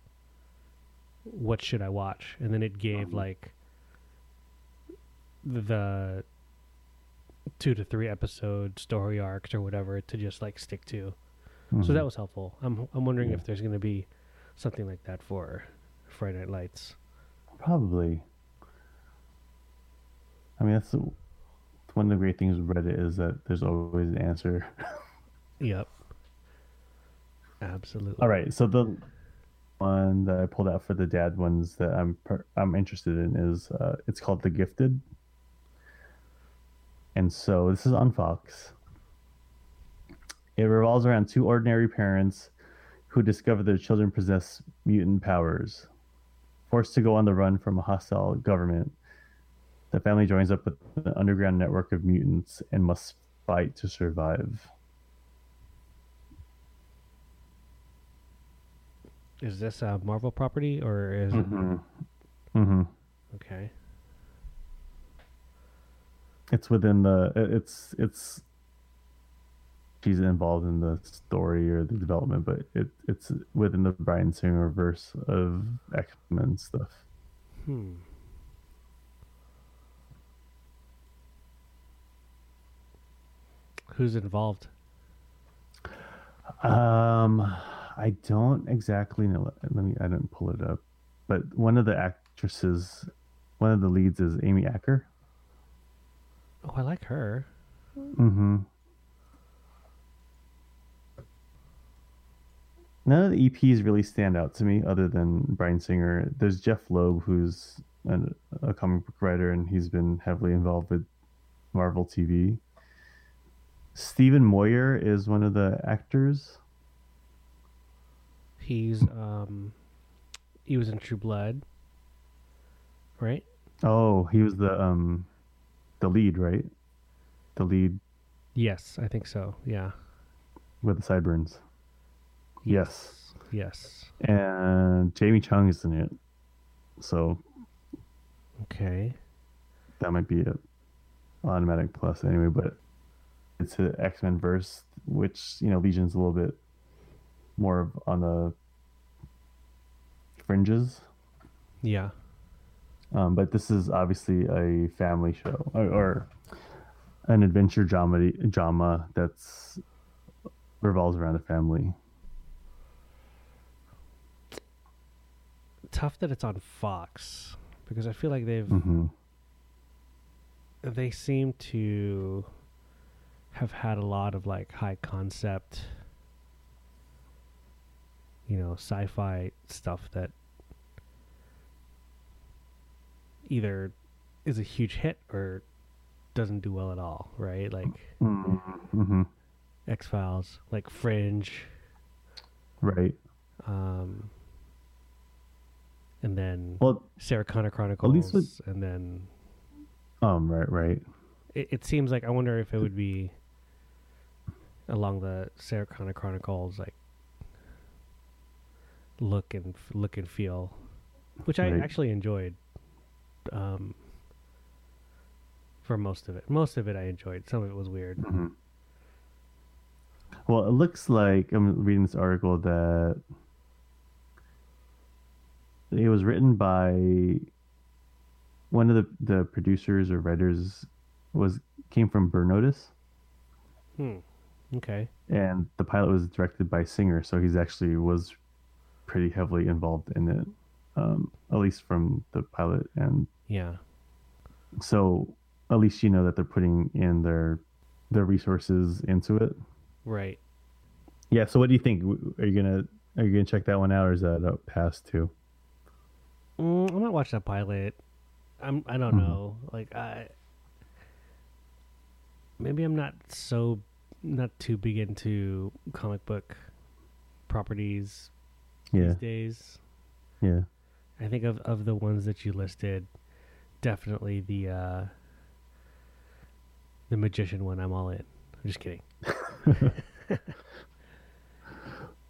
what should I watch? And then it gave um. like the two to three episode story arcs or whatever to just like stick to. So that was helpful. I'm I'm wondering Yeah. if there's going to be something like that for Friday Night Lights. probably. I mean, that's the, one of the great things with Reddit is that there's always an answer. Yep. Absolutely. All right, so the one that I pulled out for the dad ones that I'm per, I'm interested in is uh, it's called The Gifted, and so this is on Fox. It revolves around two ordinary parents who discover their children possess mutant powers. Forced to go on the run from a hostile government, The family joins up with an underground network of mutants and must fight to survive. Is this a Marvel property or is mm-hmm. it? Mm-hmm. Okay. It's within the. It's it's. She's involved in the story or the development, but it it's within the Bryan Singer verse of X Men stuff. Hmm. Who's involved? Um, I don't exactly know. Let me. I didn't pull it up, but one of the actresses, one of the leads is Amy Acker. Oh, I like her. Mm-hmm. None of the EPs really stand out to me, other than Bryan Singer. There's Jeph Loeb, who's an, a comic book writer, and he's been heavily involved with Marvel TV. Stephen Moyer is one of the actors. He's um, he was in True Blood, right? Oh, he was the um, the lead, right? The lead. Yes, I think so. Yeah. With the sideburns. Yes. Yes. And Jamie Chung is in it. So. Okay. That might be a automatic plus anyway, but it's an X Men verse, which you know Legion's a little bit more on the fringes. Yeah. Um, but this is obviously a family show or, or an adventure drama drama that's revolves around a family. Tough that it's on Fox because I feel like they've mm-hmm. they seem to have had a lot of like high concept you know sci-fi stuff that either is a huge hit or doesn't do well at all, right? Like mm-hmm. X Files, like Fringe, right? Um, and then well, Sarah Connor Chronicles, with, and then um, right, right. It, it seems like I wonder if it would be along the Sarah Connor Chronicles, like look and look and feel, which right. I actually enjoyed um, for most of it. Most of it I enjoyed. Some of it was weird. Mm-hmm. Well, it looks like I'm reading this article that it was written by one of the, the producers or writers was came from Burn Notice. Hmm. Okay. And the pilot was directed by Singer, so he's actually was pretty heavily involved in it um, at least from the pilot. And yeah, so at least you know that they're putting in their their resources into it. Right. Yeah. So what do you think? Are you gonna are you gonna check that one out, or is that a pass too? Mm, I might watch that pilot. I'm. I don't mm-hmm. know. Like I. Maybe I'm not so not too big into comic book properties yeah. these days. Yeah. I think of of the ones that you listed, definitely the uh, the magician one. I'm all in. I'm just kidding.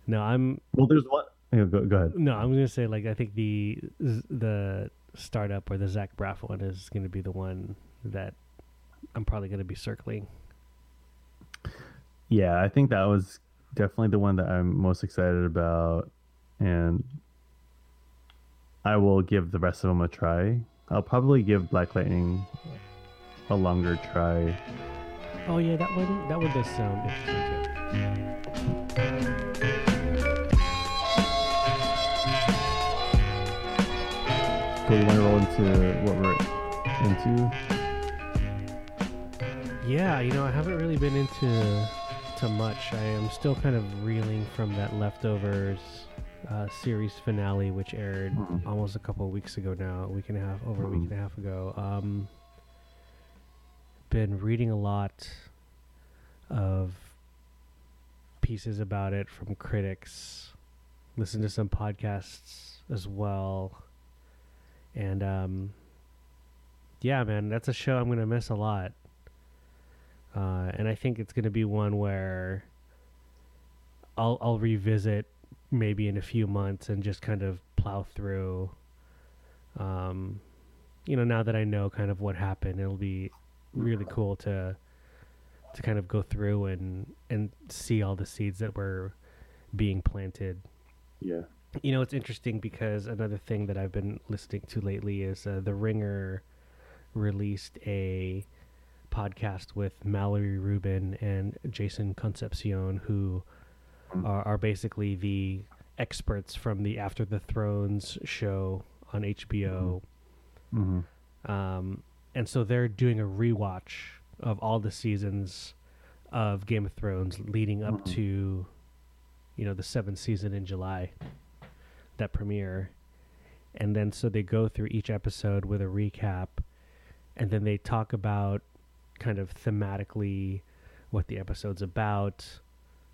no, I'm. Well, there's one. Go, go ahead. No, I'm gonna say like I think the the startup or the Zach Braff one is gonna be the one that I'm probably gonna be circling. Yeah, I think that was definitely the one that I'm most excited about, and I will give the rest of them a try. I'll probably give Black Lightning a longer try. Oh yeah, that one that one does sound interesting too. You want to roll into what we're into? Yeah, you know, I haven't really been into to much. I am still kind of reeling from that leftovers uh, series finale, which aired mm-hmm. almost a couple of weeks ago now, a week and a half, over mm-hmm. a week and a half ago. Um, been reading a lot of pieces about it from critics, listen to some podcasts as well, and um, yeah, man, that's a show I'm gonna miss a lot. Uh, and I think it's gonna be one where I'll I'll revisit maybe in a few months and just kind of plow through. Um, you know, now that I know kind of what happened, it'll be really cool to to kind of go through and and see all the seeds that were being planted. Yeah. You know, it's interesting because another thing that I've been listening to lately is uh, The Ringer released a podcast with Mallory Rubin and Jason Concepcion, who mm. are, are basically the experts from the After the Thrones show on HBO. Mm-hmm. Mm-hmm. Um, and so they're doing a rewatch of all the seasons of Game of Thrones leading up mm-hmm. to, you know, the seventh season in July that premiere. And then so they go through each episode with a recap and then they talk about kind of thematically what the episode's about.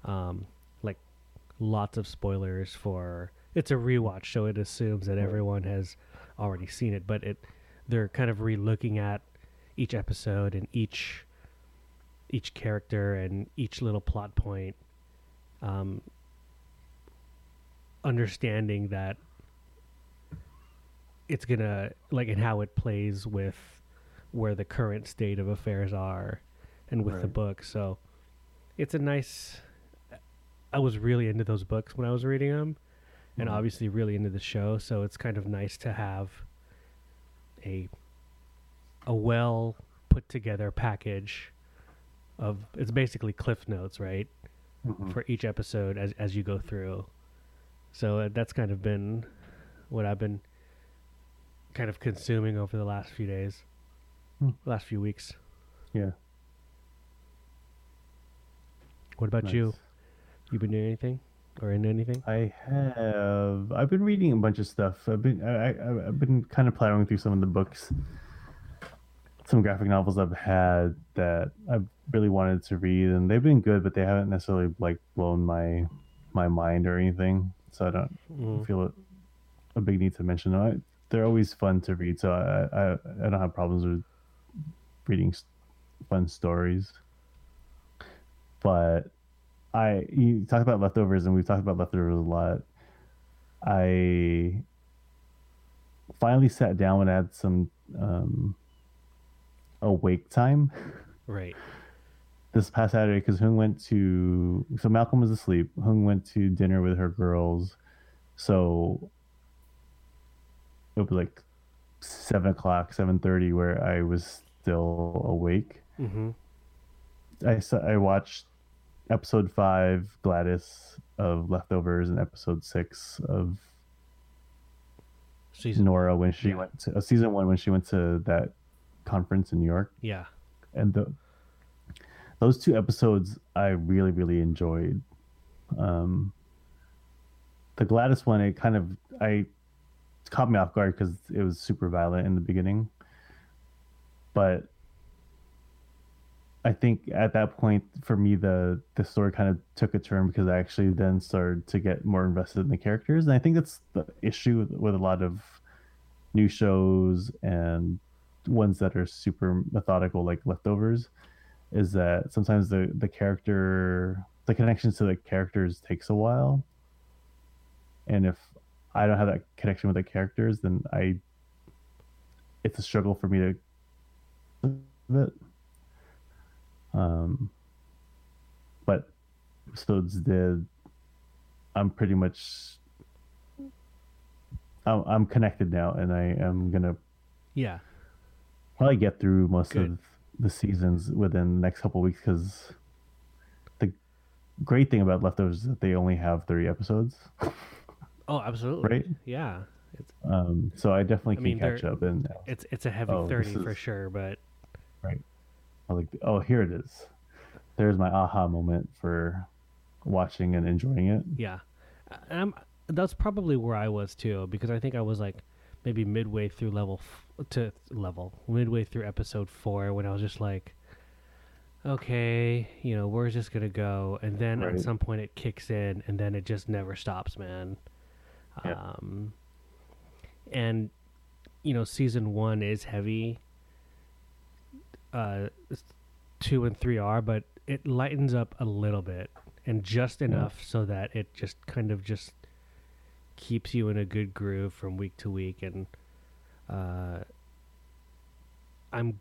Um, like lots of spoilers for it's a rewatch, so it assumes that everyone has already seen it, but it they're kind of re-looking at each episode and each each character and each little plot point um, understanding that it's gonna like and how it plays with where the current state of affairs are and with right. the book so it's a nice i was really into those books when i was reading them mm-hmm. and obviously really into the show so it's kind of nice to have a a well put together package of it's basically cliff notes, right? Mm-hmm. For each episode as as you go through. So uh, that's kind of been what I've been kind of consuming over the last few days, hmm. last few weeks. Yeah. What about nice. you? You been doing anything? or in anything? I have. I've been reading a bunch of stuff. I've been I, I have been kind of plowing through some of the books, some graphic novels I've had that I've really wanted to read, and they've been good, but they haven't necessarily like blown my my mind or anything. So I don't mm. feel a big need to mention them. I, they're always fun to read, so I, I I don't have problems with reading fun stories. But I you talk about leftovers, and we've talked about leftovers a lot. I finally sat down and had some um, awake time. Right. This past Saturday, because Hung went to so Malcolm was asleep. Hung went to dinner with her girls, so it was like seven o'clock, seven thirty, where I was still awake. Mm-hmm. I saw, I watched episode five Gladys of Leftovers and episode six of season Nora when she yeah. went to uh, season one when she went to that conference in New York. Yeah, and the those two episodes I really really enjoyed. Um, the Gladys one, it kind of I caught me off guard because it was super violent in the beginning, but I think at that point for me the the story kind of took a turn because I actually then started to get more invested in the characters, and I think that's the issue with, with a lot of new shows and ones that are super methodical like leftovers is that sometimes the the character the connections to the characters takes a while and if i don't have that connection with the characters then i it's a struggle for me to it um, but episodes did. I'm pretty much. I'm, I'm connected now, and I am gonna. Yeah. Probably get through most Good. of the seasons within the next couple weeks because the great thing about leftovers is that they only have 30 episodes. Oh, absolutely. Right? Yeah. It's, um, so I definitely I mean, can catch up and it's it's a heavy oh, 30 is, for sure, but right. I like, oh, here it is. There's my aha moment for watching and enjoying it. Yeah, I'm, that's probably where I was too because I think I was like maybe midway through level f- to level midway through episode four when I was just like, okay, you know, where's this gonna go? And then right. at some point it kicks in, and then it just never stops, man. Yeah. Um, and you know, season one is heavy uh, two and three are, but it lightens up a little bit and just enough so that it just kind of just keeps you in a good groove from week to week and uh, I'm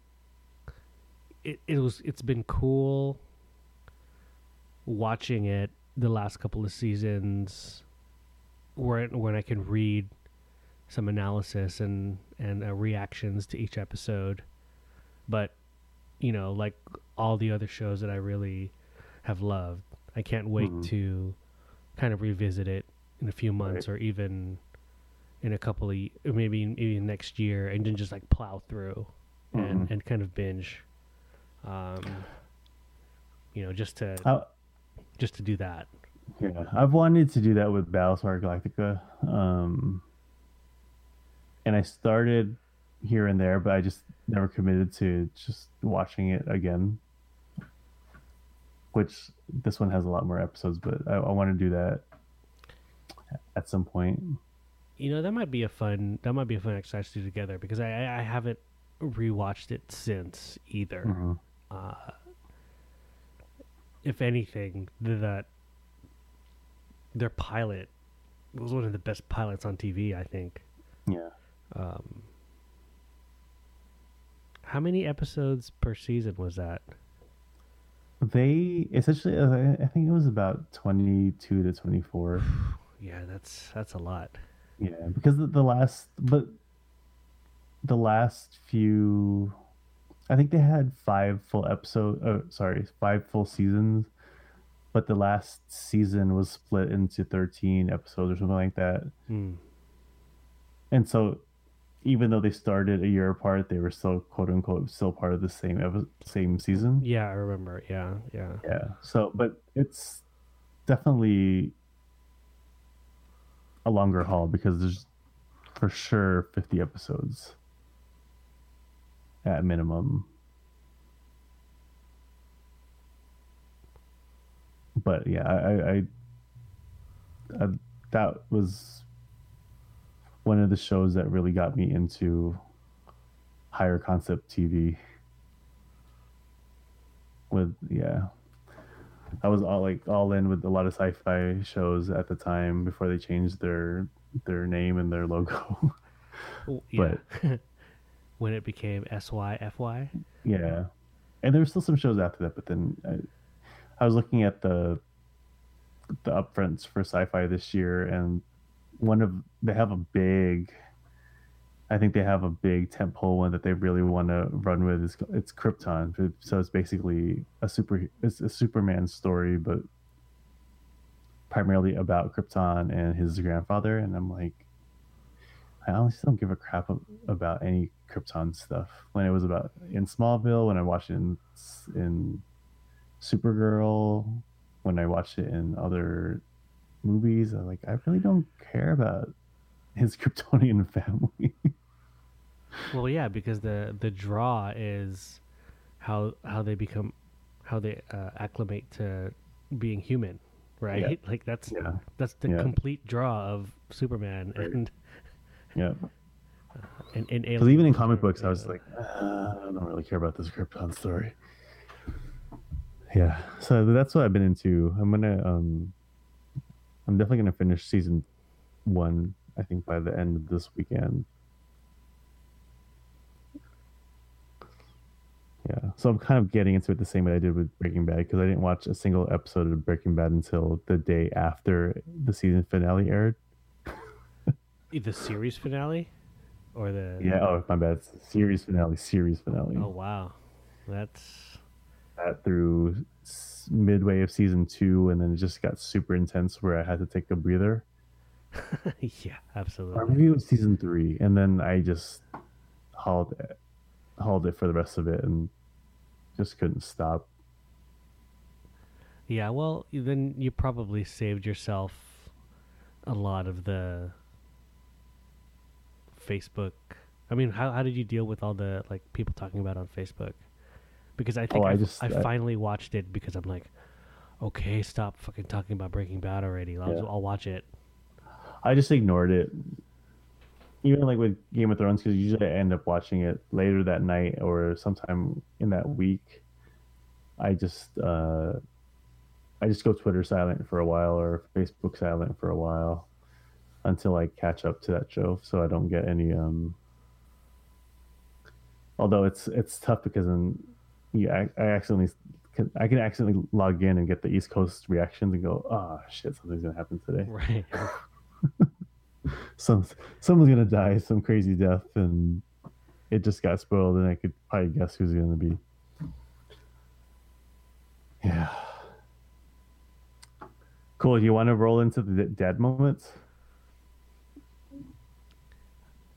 it, it was it's been cool watching it the last couple of seasons where when I can read some analysis and and uh, reactions to each episode but you know like all the other shows that I really have loved I can't wait mm-hmm. to kind of revisit it in a few months right. or even in a couple of maybe maybe next year and then just like plow through mm-hmm. and and kind of binge um you know just to uh, just to do that yeah i've wanted to do that with battlestar galactica um and i started here and there but i just never committed to just watching it again which this one has a lot more episodes but i, I want to do that at some point. You know, that might be a fun that might be a fun exercise to do together because I I haven't rewatched it since either. Mm-hmm. Uh, if anything, that their pilot was one of the best pilots on TV. I think. Yeah. Um, how many episodes per season was that? They essentially, uh, I think it was about twenty-two to twenty-four. yeah, that's that's a lot. Yeah, because the, the last but the last few I think they had five full episode oh sorry, five full seasons. But the last season was split into 13 episodes or something like that. Hmm. And so even though they started a year apart, they were still quote unquote still part of the same same season. Yeah, I remember. Yeah, yeah. Yeah. So, but it's definitely a longer haul because there's for sure 50 episodes at minimum. But yeah, I, I, I, that was one of the shows that really got me into higher concept TV. With yeah, I was all like all in with a lot of sci-fi shows at the time before they changed their their name and their logo. yeah. But when it became SYFY. Yeah, and there were still some shows after that, but then I, I was looking at the the upfronts for sci-fi this year, and one of they have a big I think they have a big tentpole one that they really want to run with. It's, it's Krypton, so it's basically a super it's a Superman story, but primarily about Krypton and his grandfather. And I'm like, I honestly don't give a crap about any Krypton stuff. When it was about in Smallville, when I watched it in in Supergirl, when I watched it in other movies, I like I really don't care about his Kryptonian family. well, yeah, because the the draw is how how they become how they uh, acclimate to being human, right? Yeah. Like that's yeah. that's the yeah. complete draw of Superman right. and yeah. Uh, and, and because even in comic books, I was like, uh, I don't really care about this Krypton story. Yeah, so that's what I've been into. I'm gonna, um, I'm definitely gonna finish season one. I think by the end of this weekend. Yeah, so I'm kind of getting into it the same way I did with Breaking Bad because I didn't watch a single episode of Breaking Bad until the day after the season finale aired. the series finale, or the yeah. Oh, my bad. Series finale. Series finale. Oh wow, that's that through midway of season two, and then it just got super intense where I had to take a breather. yeah, absolutely. I reviewed season three, and then I just hauled it, hauled it for the rest of it, and just couldn't stop. Yeah, well, then you probably saved yourself a lot of the Facebook. I mean, how how did you deal with all the like people talking about on Facebook? Because I think oh, I, I, just, I, I, finally watched it because I'm like, okay, stop fucking talking about Breaking Bad already. I'll, yeah. I'll watch it. I just ignored it even like with Game of Thrones, because usually I end up watching it later that night or sometime in that week. I just uh, I just go Twitter silent for a while or Facebook silent for a while until I catch up to that show, so I don't get any. um Although it's it's tough because then yeah, I, I accidentally I can accidentally log in and get the East Coast reactions and go, oh shit, something's gonna happen today. Right. Some someone's gonna die, some crazy death, and it just got spoiled, and I could probably guess who's gonna be. Yeah. Cool. You want to roll into the dad moments?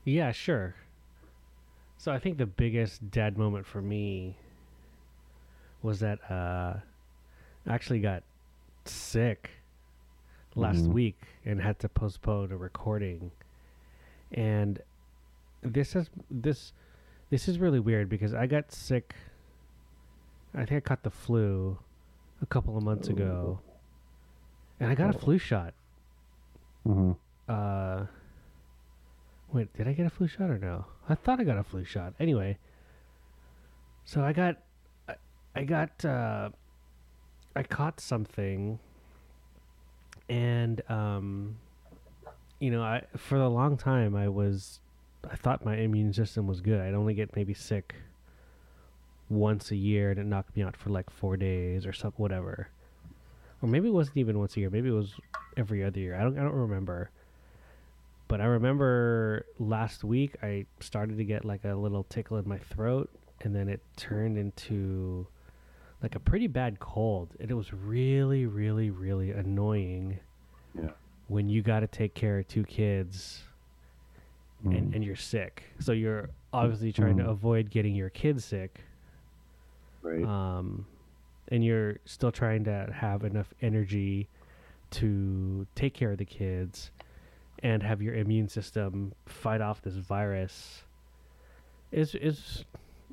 Yeah, sure. So I think the biggest dad moment for me was that uh, I actually got sick last mm-hmm. week and had to postpone a recording. And this is this this is really weird because I got sick. I think I caught the flu a couple of months ago, and I got a flu shot. Mm-hmm. Uh, wait, did I get a flu shot or no? I thought I got a flu shot. Anyway, so I got I got uh, I caught something, and um, you know, I for a long time I was I thought my immune system was good. I'd only get maybe sick once a year, and it knocked me out for like four days or something, whatever. Or maybe it wasn't even once a year. Maybe it was every other year. I don't I don't remember. But I remember last week I started to get like a little tickle in my throat, and then it turned into like a pretty bad cold, and it was really, really, really annoying. Yeah. When you got to take care of two kids, mm. and and you're sick, so you're obviously trying mm. to avoid getting your kids sick. Right. Um, and you're still trying to have enough energy to take care of the kids and have your immune system fight off this virus is is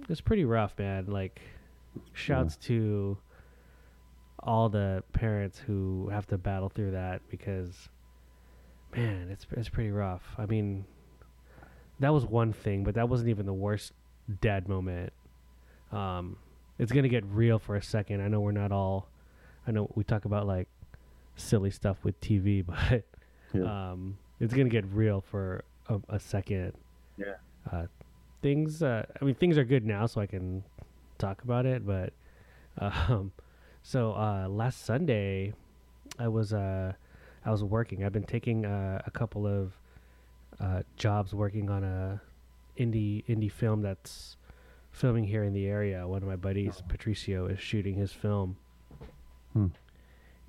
is pretty rough, man. Like shouts yeah. to all the parents who have to battle through that because man, it's it's pretty rough. I mean, that was one thing, but that wasn't even the worst dad moment. Um, it's gonna get real for a second. I know we're not all. I know we talk about like silly stuff with TV, but yeah. um, it's gonna get real for a, a second. Yeah. Uh, things. Uh, I mean, things are good now, so I can talk about it, but um, so uh, last Sunday, I was uh, I was working. I've been taking uh, a couple of uh, jobs working on a indie indie film that's filming here in the area. One of my buddies, Patricio, is shooting his film, hmm.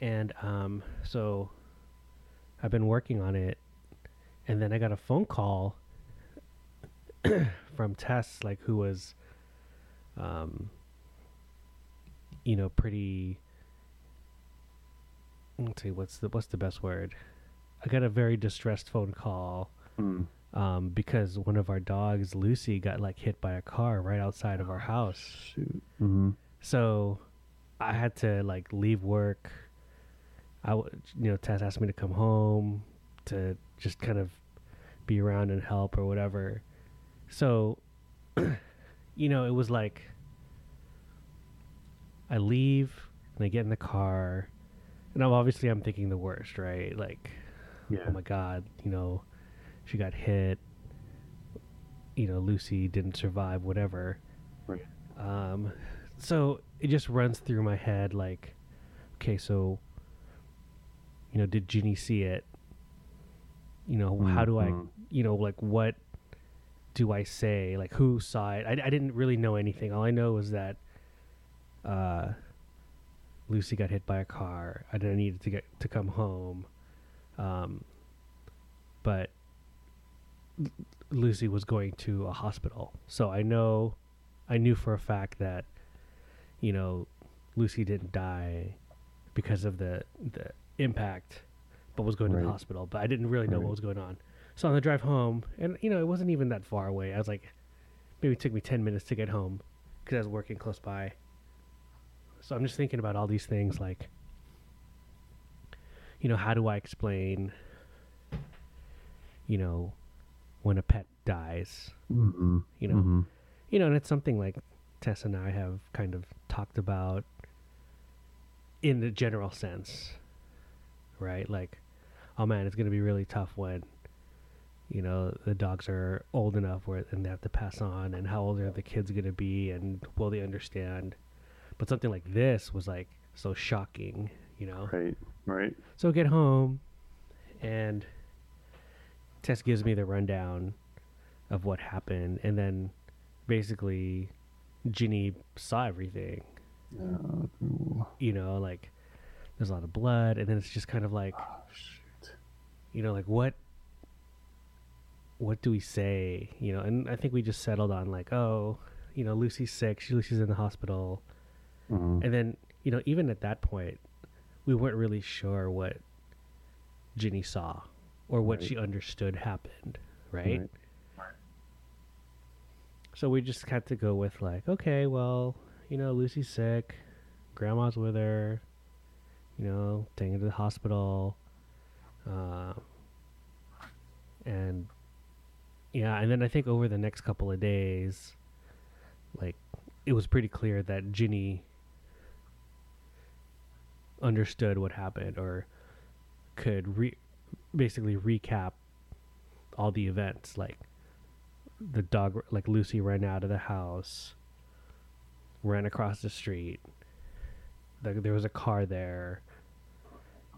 and um, so I've been working on it, and then I got a phone call from Tess, like who was um, you know, pretty. Let's see, what's the what's the best word? I got a very distressed phone call mm. um, because one of our dogs, Lucy, got like hit by a car right outside of our house. Shoot. Mm-hmm. So I had to like leave work. I, w- you know, Tess asked me to come home to just kind of be around and help or whatever. So, you know, it was like I leave and I get in the car, and I'm obviously I'm thinking the worst, right? Like, yeah. oh my god, you know, she got hit. You know, Lucy didn't survive, whatever. Right. Um, so it just runs through my head like, okay, so, you know, did Ginny see it? You know, mm-hmm. how do I, mm-hmm. you know, like what do I say? Like who saw it? I, I didn't really know anything. All I know was that uh, Lucy got hit by a car. I needed to get to come home, um, but L- Lucy was going to a hospital. So I know, I knew for a fact that, you know, Lucy didn't die because of the the impact, but was going right. to the hospital. But I didn't really know right. what was going on. So on the drive home, and you know, it wasn't even that far away. I was like, maybe it took me ten minutes to get home because I was working close by. So I'm just thinking about all these things like, you know, how do I explain, you know, when a pet dies. Mm-hmm. You know, Mm-hmm. you know, and it's something like Tess and I have kind of talked about in the general sense, right? Like, oh man, it's gonna be really tough when you know the dogs are old enough where and they have to pass on, and how old are the kids gonna be, and will they understand? But something like this was like so shocking, you know. Right. Right. So I get home, and Tess gives me the rundown of what happened, and then basically Ginny saw everything. Oh, ooh. You know, like there's a lot of blood, and then it's just kind of like, Oh, shoot. you know, like what, what do we say? You know, and I think we just settled on like, oh, you know, Lucy's sick. She, Lucy's in the hospital, Mhm. and then you know, even at that point, we weren't really sure what Ginny saw or what Right. she understood happened, right? Right. So we just had to go with like, okay, well, you know, Lucy's sick, grandma's with her, you know, taking her to the hospital, uh, and yeah, and then I think over the next couple of days, like, it was pretty clear that Ginny understood what happened or could re- basically recap all the events like the dog like Lucy ran out of the house ran across the street there was a car there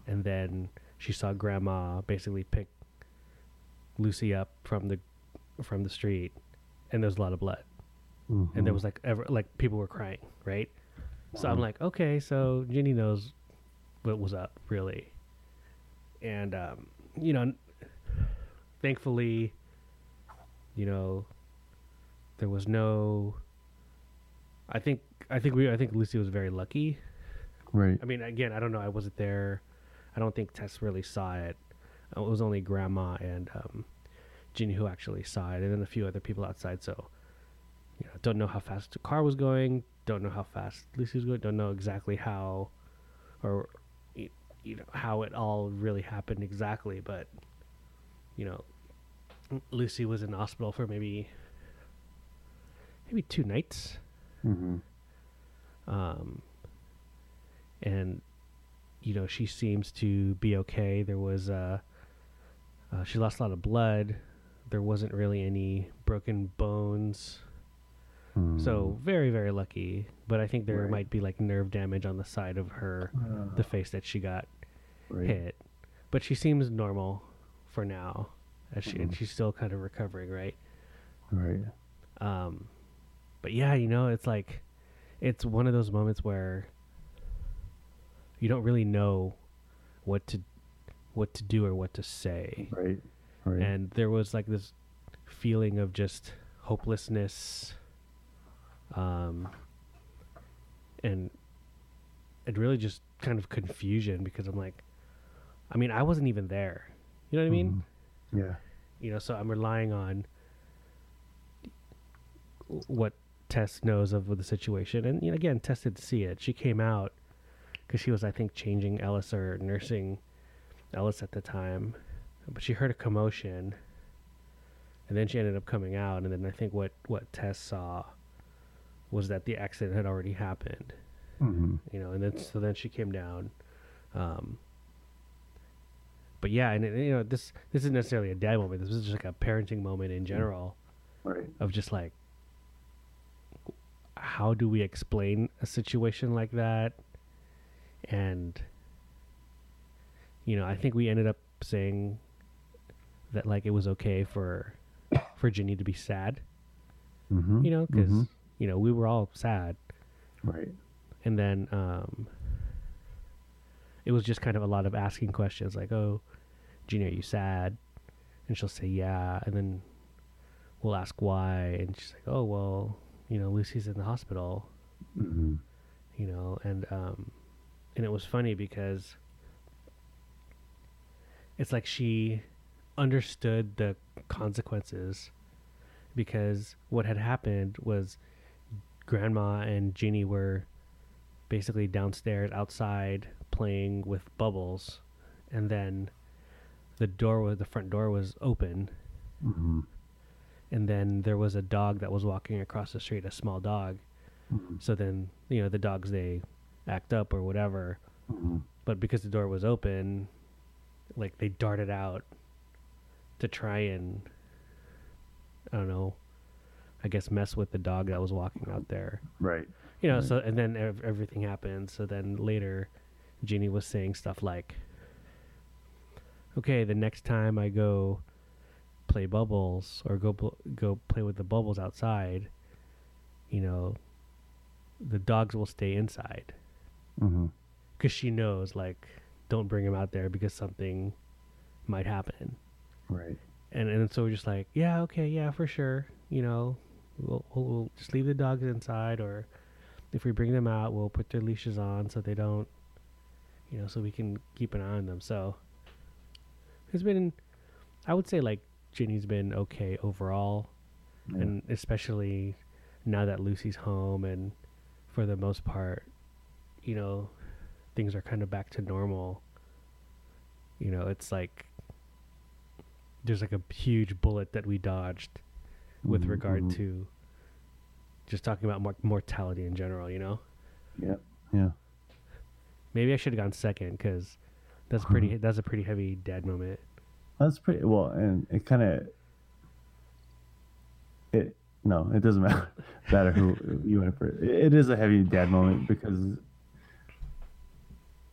and then she saw grandma basically pick Lucy up from the from the street and there was a lot of blood and there Mhm. was like ever like people were crying right so i'm Mhm. like okay so ginny knows what was up really and um you know thankfully you know there was no i think i think we i think lucy was very lucky Right. i mean again i don't know i wasn't there i don't think tess really saw it it was only grandma and um ginny who actually saw it and then a few other people outside so you know, don't know how fast the car was going, don't know how fast Lucy was going, don't know exactly how, or you know how it all really happened exactly. But you know, Lucy was in the hospital for maybe maybe two nights, Mm-hmm. um, and you know she seems to be okay. There was uh, uh, she lost a lot of blood. There wasn't really any broken bones. So very very lucky, but I think there Mm. Right. might be like nerve damage on the side of her Uh, the face that she got right. hit. But she seems normal for now, as she and Mhm. she's still kind of recovering, right? Right. Um, but yeah, you know, it's like it's one of those moments where you don't really know what to what to do or what to say, Right. Right. and there was like this feeling of just hopelessness um and it really just kind of confusion because i'm like i mean i wasn't even there you know what i mean Mhm. Yeah. you know so i'm relying on what tess knows of the situation and you know, again tess did see it she came out because she was i think changing ellis or nursing ellis at the time but she heard a commotion and then she ended up coming out and then i think what what tess saw was that the accident had already happened Mm-hmm. you know and then so then she came down um but yeah and it, you know this this isn't necessarily a dad moment this is just like a parenting moment in general Right. of just like how do we explain a situation like that and you know i think we ended up saying that like it was okay for for ginny to be sad Mm-hmm. you know because Mhm. you know we were all sad Right. and then um it was just kind of a lot of asking questions like oh Ginny, are you sad and she'll say yeah and then we'll ask why and she's like oh well you know lucy's in the hospital Mm-hmm. you know and um and it was funny because it's like she understood the consequences because what had happened was grandma and Ginny were basically downstairs outside playing with bubbles and then the door was the front door was open Mm-hmm. And then there was a dog that was walking across the street, a small dog. Mm-hmm. So then, you know, the dogs, they act up or whatever. Mm-hmm. But because the door was open, like they darted out to try and, I don't know, I guess mess with the dog that was walking out there. Right. You know, right. so, and then ev- everything happened. So then later, Ginny was saying stuff like, okay, the next time I go play bubbles or go bl- go play with the bubbles outside, you know, the dogs will stay inside. Because mm-hmm. she knows, like, don't bring him out there because something might happen. Right. And and so we're just like, yeah, okay, yeah, for sure. You know, we'll, we'll, we'll just leave the dogs inside, or if we bring them out, we'll put their leashes on so they don't, you know, so we can keep an eye on them. So it's been, I would say, like Ginny's been okay overall, yeah. and especially now that Lucy's home, and for the most part, you know, things are kind of back to normal. You know, it's like there's like a huge bullet that we dodged with mm-hmm. regard mm-hmm. to just talking about mor- mortality in general, you know? Yeah. Yeah. Maybe I should have gone second because that's pretty. that's a pretty heavy dad moment. That's pretty well, and it kind of it. No, it doesn't matter. matter who you went for. It is a heavy dad moment because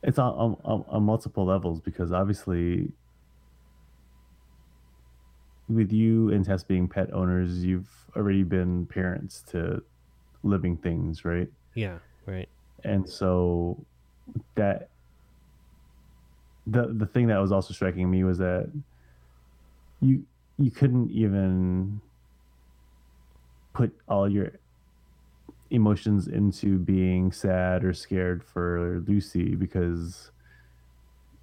it's on, on, on multiple levels. Because obviously, with you and Tess being pet owners, you've already been parents to living things, right? Yeah, right. And so that the the thing that was also striking me was that you you couldn't even put all your emotions into being sad or scared for Lucy because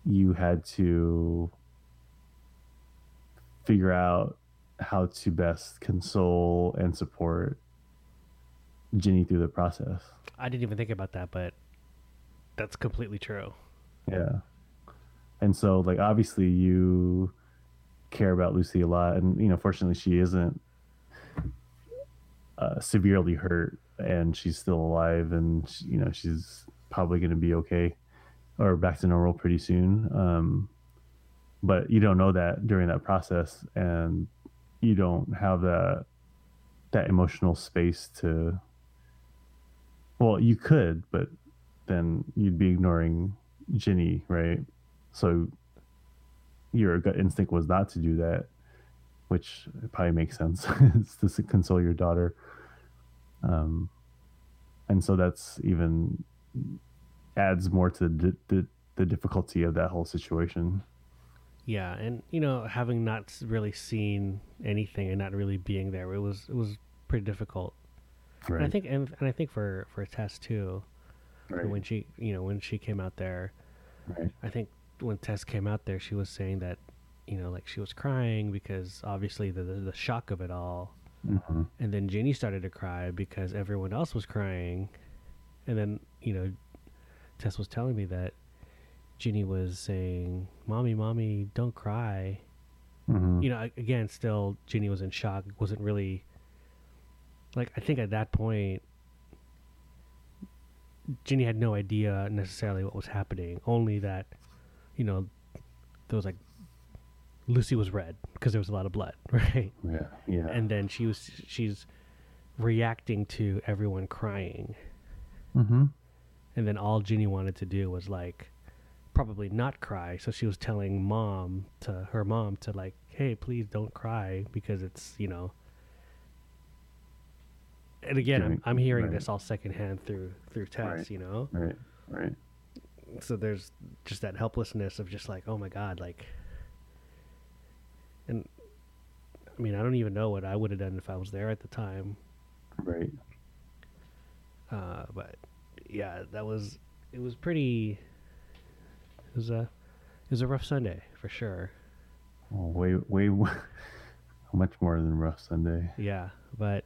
you had to figure out how to best console and support Ginny through the process. I didn't even think about that, but that's completely true. Yeah. And so like obviously you care about Lucy a lot and you know fortunately she isn't uh, severely hurt and she's still alive and she, you know she's probably going to be okay or back to normal pretty soon. Um, but you don't know that during that process and you don't have that that emotional space to well you could but then you'd be ignoring ginny right? So your gut instinct was not to do that which probably makes sense it's to console your daughter. Um and so that's even adds more to the, the, the difficulty of that whole situation yeah, and you know, having not really seen anything and not really being there, it was it was pretty difficult. Right. And I think, and, and I think for for Tess too, right. when she you know when she came out there, right. I think when Tess came out there, she was saying that you know like she was crying because obviously the the, the shock of it all, mm-hmm. and then Ginny started to cry because everyone else was crying, and then you know, Tess was telling me that Ginny was saying, "Mommy, mommy, don't cry." Mm-hmm. You know, again, still Ginny was in shock. wasn't really like I think at that point, Ginny had no idea necessarily what was happening. Only that, you know, there was like Lucy was red because there was a lot of blood, right? Yeah, yeah. And then she was she's reacting to everyone crying. Mm-hmm. And then all Ginny wanted to do was like probably not cry. So she was telling mom to her mom to like, hey, please don't cry because it's you know. And again, I'm, I'm hearing right. this all secondhand through through text, right. you know. Right. Right. So there's just that helplessness of just like, oh my god, like. And, I mean, I don't even know what I would have done if I was there at the time. Right. Uh, but yeah, that was it was pretty it was a it was a rough Sunday for sure. Oh, way way much more than rough Sunday. Yeah, but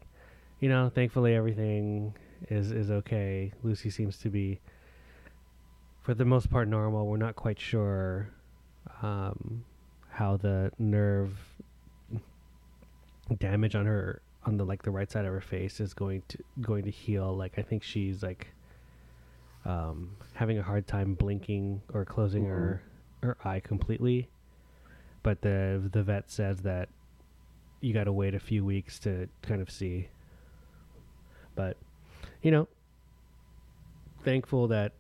you know, thankfully everything is is okay. Lucy seems to be, for the most part, normal. We're not quite sure um, how the nerve damage on her on the like the right side of her face is going to going to heal. Like I think she's like um, having a hard time blinking or closing mm-hmm. her her eye completely. But the the vet says that you got to wait a few weeks to kind of see. But you know, thankful that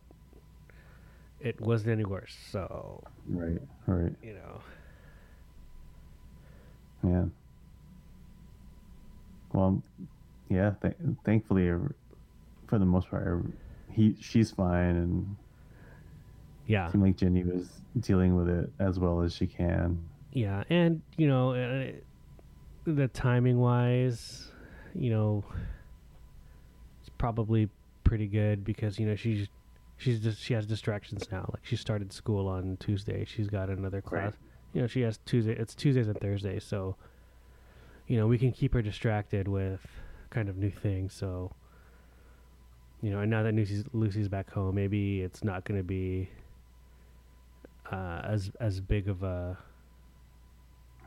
it wasn't any worse. So right, right, you know, yeah. Well, yeah. Th- thankfully, for the most part, he she's fine, and yeah, seemed like Ginny was dealing with it as well as she can. Yeah, and you know, uh, the timing wise, you know, it's probably pretty good because you know she's she's just she has distractions now. Like she started school on Tuesday. She's got another class. Right. You know, she has Tuesday. It's Tuesdays and Thursdays, so you know we can keep her distracted with kind of new things. So you know, and now that Lucy's Lucy's back home, maybe it's not going to be uh, as as big of a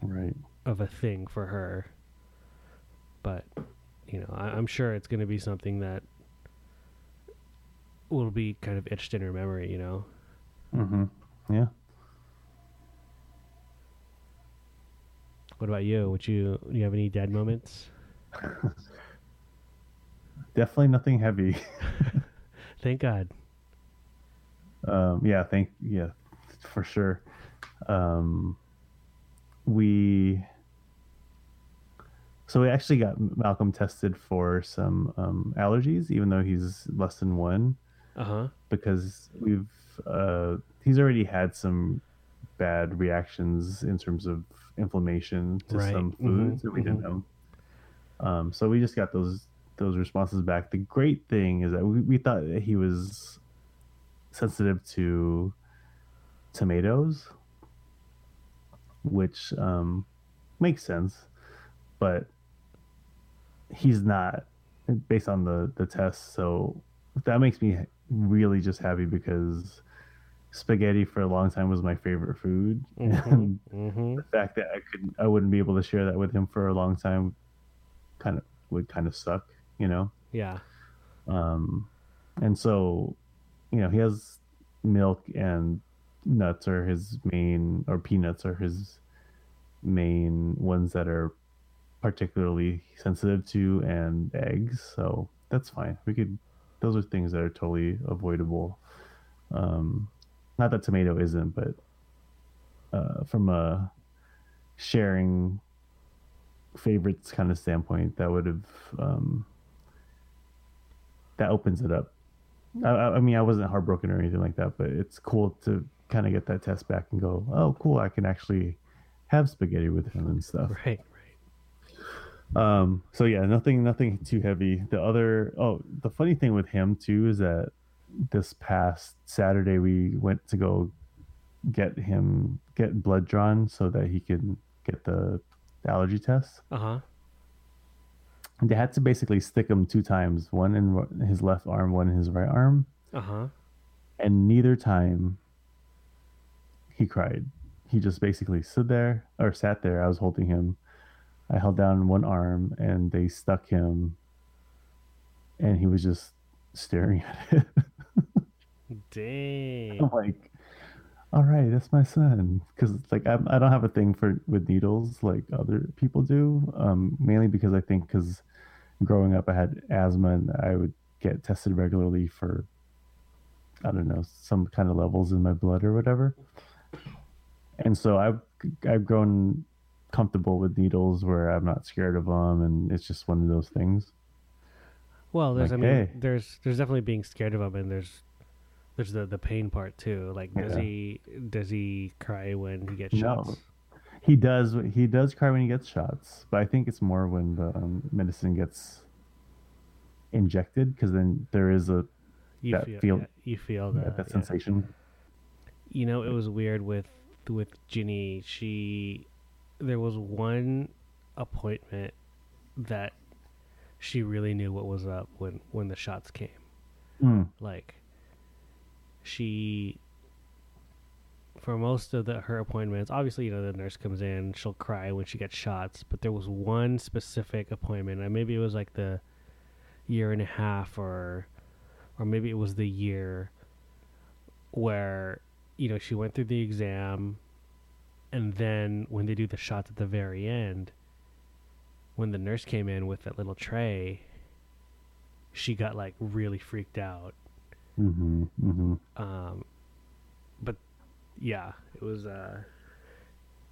right of a thing for her. But you know, I, I'm sure it's going to be something that will be kind of etched in her memory. You know. Mm-hmm. Yeah. What about you? Would you do you have any dead moments? Definitely nothing heavy. thank God. Um, yeah, thank yeah, for sure. Um, we so we actually got Malcolm tested for some um, allergies, even though he's less than one. Uh huh. Because we've uh, he's already had some bad reactions in terms of inflammation to right. some mm-hmm. foods mm-hmm. that we mm-hmm. didn't know. Um, so we just got those those responses back. The great thing is that we, we thought that he was sensitive to tomatoes, which um, makes sense, but he's not based on the the test. So that makes me really just happy because spaghetti for a long time was my favorite food, mm-hmm, and mm-hmm. the fact that I could I wouldn't be able to share that with him for a long time kind of would kind of suck you know? Yeah. Um, and so, you know, he has milk and nuts are his main, or peanuts are his main ones that are particularly sensitive to, and eggs. So that's fine. We could, those are things that are totally avoidable. Um, not that tomato isn't, but uh, from a sharing favorites kind of standpoint, that would have um, that opens it up. I, I mean, I wasn't heartbroken or anything like that, but it's cool to kind of get that test back and go, oh, cool, I can actually have spaghetti with him and stuff. Right, right. Um, so yeah, nothing, nothing too heavy. The other, oh, the funny thing with him too is that this past Saturday we went to go get him get blood drawn so that he can get the, the allergy test. Uh huh they had to basically stick him two times, one in his left arm, one in his right arm. Uh huh. And neither time he cried. He just basically stood there or sat there. I was holding him. I held down one arm and they stuck him and he was just staring at it. Dang. I'm like, all right, that's my son. Because like I, I don't have a thing for with needles like other people do. Um, mainly because I think because growing up, I had asthma and I would get tested regularly for, I don't know, some kind of levels in my blood or whatever. And so I've, I've grown comfortable with needles where I'm not scared of them. And it's just one of those things. Well, there's, like, I mean, hey. there's, there's definitely being scared of them and there's, there's the, the pain part too. Like, does yeah. he, does he cry when he gets shots? He does. He does cry when he gets shots, but I think it's more when the um, medicine gets injected because then there is a you that feel, feel yeah, you feel that, that sensation. You know, it was weird with with Ginny. She there was one appointment that she really knew what was up when when the shots came. Mm. Like she for most of the her appointments, obviously, you know, the nurse comes in, she'll cry when she gets shots, but there was one specific appointment, and maybe it was like the year and a half or or maybe it was the year where you know she went through the exam and then when they do the shots at the very end when the nurse came in with that little tray she got like really freaked out Mm-hmm. Mm-hmm. um yeah it was uh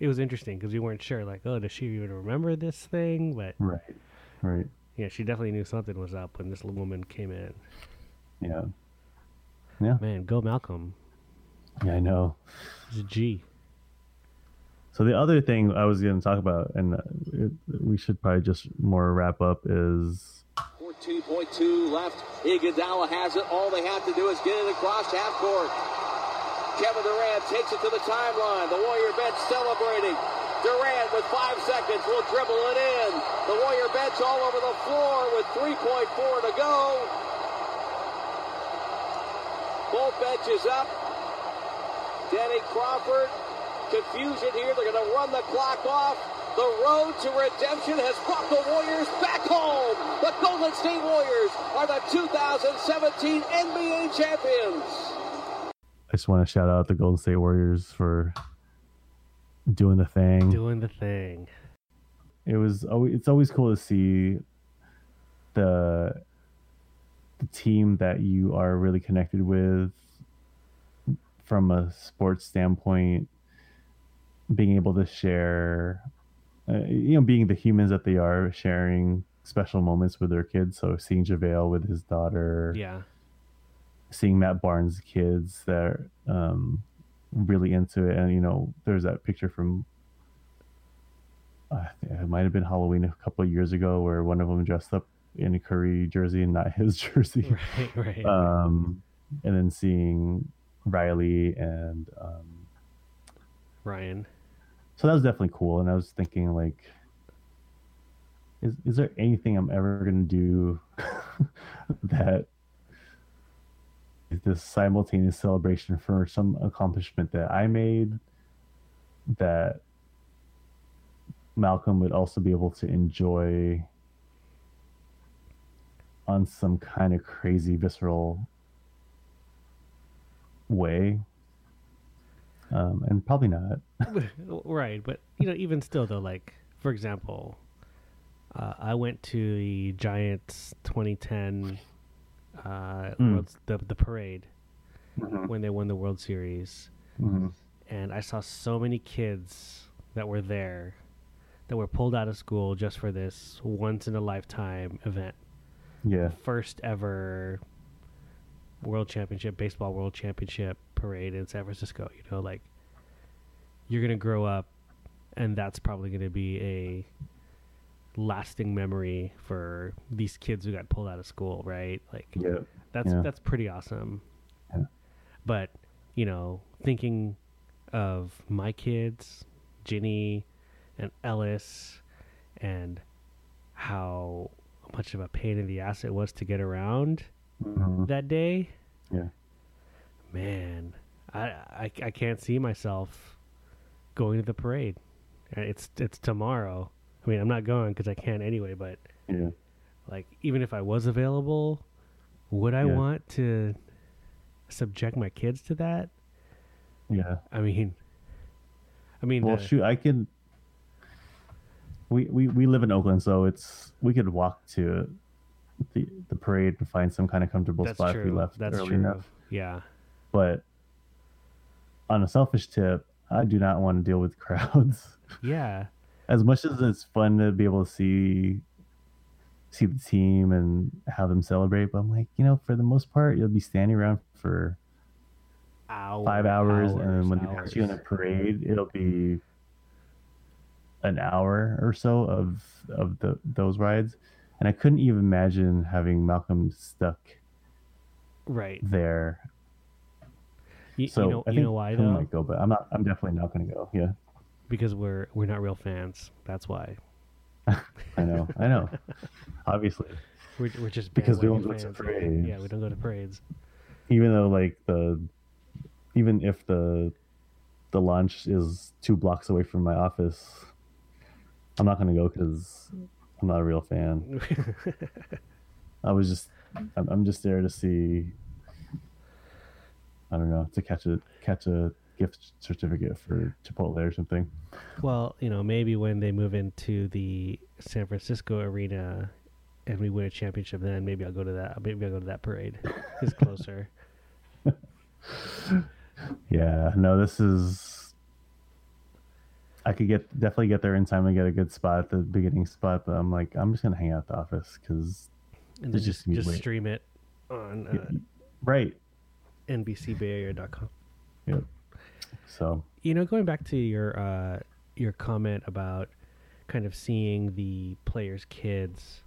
it was interesting because we weren't sure like oh does she even remember this thing but Right. Right. yeah she definitely knew something was up when this little woman came in Yeah. Yeah, man go malcolm Yeah, I know. He's a G. So the other thing I was going to talk about, and uh, it, we should probably just more wrap up, is 14.2 left. Iguodala has it. All they have to do is get it across half court. Kevin Durant takes it to the timeline. The Warrior bench celebrating. Durant with five seconds will dribble it in. The Warrior bench all over the floor with 3.4 to go. Both benches up. Danny Crawford. Confusion here. They're going to run the clock off. The road to redemption has brought the Warriors back home. The Golden State Warriors are the 2017 NBA champions. I just want to shout out the Golden State Warriors for doing the thing. Doing the thing. it was always it's always cool to see the the team that you are really connected with from a sports standpoint being able to share uh, you know being the humans that they are sharing special moments with their kids so seeing JaVale with his daughter Yeah. Seeing Matt Barnes' kids that are um, really into it. And, you know, there's that picture from, uh, it might have been Halloween a couple of years ago where one of them dressed up in a Curry jersey and not his jersey. Right, right. Um, and then seeing Riley and, um, Ryan. so that was definitely cool. And I was thinking, like, is, is there anything I'm ever going to do that is this simultaneous celebration for some accomplishment that I made that Malcolm would also be able to enjoy on some kind of crazy visceral way? Um, and probably not. right, but you know, even still though, like for example, uh, I went to the Giants 2010 uh, Mm. World's, the the parade Mhm. when they won the World Series, Mhm. and I saw so many kids that were there that were pulled out of school just for this once in a lifetime event. Yeah. First ever World Championship baseball World Championship parade in San Francisco. You know, like you're gonna grow up, and that's probably gonna be a lasting memory for these kids who got pulled out of school, right? Like Yeah. that's Yeah. that's pretty awesome. Yeah. But you know, thinking of my kids, Ginny and Ellis, and how much of a pain in the ass it was to get around Mhm. that day. Yeah. Man, I, I I can't see myself going to the parade. It's it's tomorrow. I mean, I'm not going because I can't anyway. But Yeah. like, even if I was available, would I Yeah. want to subject my kids to that? Yeah. I mean, I mean, Well, the- shoot, I can. We, we we live in Oakland, so it's we could walk to the the parade and find some kind of comfortable spot true. if we left that's early true. enough. Yeah, But on a selfish tip, I do not want to deal with crowds. yeah, As much as it's fun to be able to see see the team and have them celebrate, but I'm like, you know, for the most part, you'll be standing around for Hour, five hours, and then when they hours. you in a parade, it'll be an hour or so of of the those rides, and I couldn't even imagine having Malcolm stuck right? there. You, So you know, I you think know why though? might go, but I'm not. I'm definitely not going to go. Yeah, Because we're we're not real fans. That's why. I know. I know. Obviously, We're, we're just Because we don't go to parades. Yeah, we don't go to parades. even though like the even if the the launch is two blocks away from my office. I'm not gonna go because I'm not a real fan. I was just, I'm, I'm just there to see. I don't know to catch a catch a gift certificate for Chipotle or something. Well, you know, maybe when they move into the San Francisco arena and we win a championship, then maybe I'll go to that. Maybe I'll go to that parade. It's closer. yeah, no, this is. I could get definitely get there in time and get a good spot at the beginning spot, but I'm like, I'm just gonna hang out at the office because and then just just stream it on uh, right NBCBayArea.com. Yep. So you know, going back to your uh, your comment about kind of seeing the players' kids,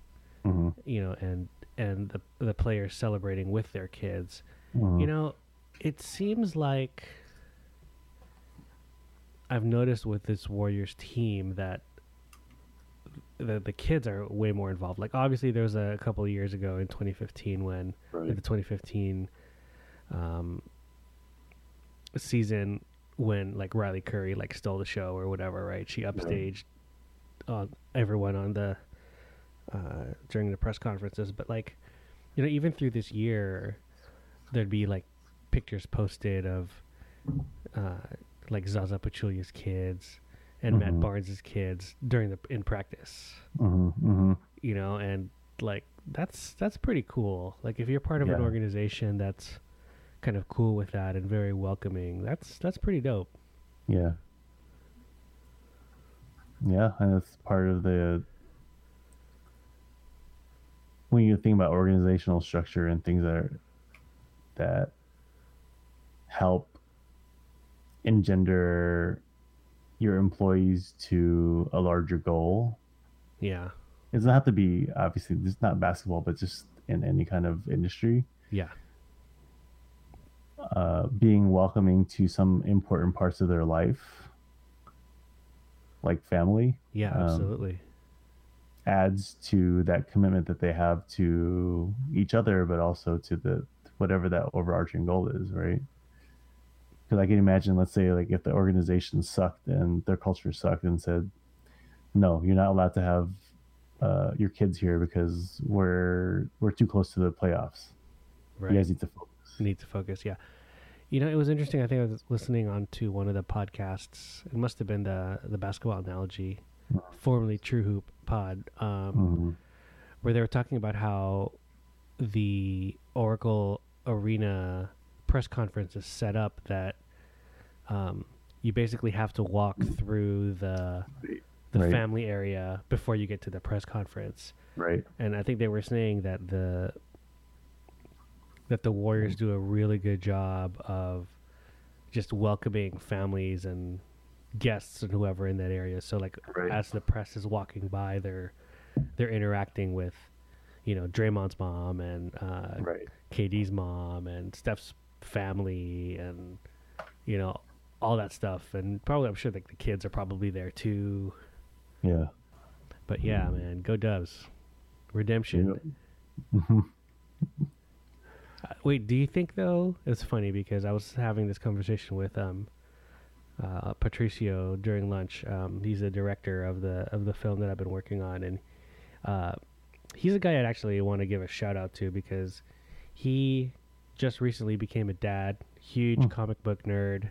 mm-hmm. you know, and and the the players celebrating with their kids. Mm-hmm. You know, it seems like I've noticed with this Warriors team that the the kids are way more involved. Like obviously there was a couple of years ago in 2015 when right. the 2015 um, season when like Riley Curry like stole the show or whatever, right? She upstaged uh, everyone on the uh, during the press conferences, but like you know even through this year, there'd be like pictures posted of uh, like Zaza Pachulia's kids and mm-hmm. Matt Barnes's kids during the in practice. Mm-hmm, mm-hmm. You know, and like that's that's pretty cool. Like if you're part of yeah. an organization that's kind of cool with that and very welcoming, that's that's pretty dope. Yeah. Yeah, and it's part of the when you think about organizational structure and things that are that help engender your employees to a larger goal. Yeah. It doesn't have to be obviously it's not basketball, but just in any kind of industry. Yeah. Uh, being welcoming to some important parts of their life, like family. Yeah, um, absolutely. Adds to that commitment that they have to each other, but also to the whatever that overarching goal is, right? because I can imagine, let's say, like if the organization sucked and their culture sucked and said, "No, you're not allowed to have uh, your kids here because we're we're too close to the playoffs. Right. You guys need to focus. Need to focus, yeah. You know, it was interesting. I think I was listening on to one of the podcasts. It must have been the the basketball analogy, formerly True Hoop Pod, um, mm-hmm. where they were talking about how the Oracle Arena press conference is set up that um, you basically have to walk through the the right. family area before you get to the press conference. Right. And I think they were saying that the that the Warriors do a really good job of just welcoming families and guests and whoever in that area. So like right. as the press is walking by, they're they're interacting with, you know, Draymond's mom and uh, right. KD's mom and Steph's family and you know all that stuff and probably i'm sure like the kids are probably there too yeah but yeah man go Dubs redemption yep. uh, wait do you think though it's funny because i was having this conversation with um uh, patricio during lunch um, he's the director of the of the film that i've been working on and uh, he's a guy i'd actually want to give a shout out to because he just recently became a dad. Huge mm. comic book nerd.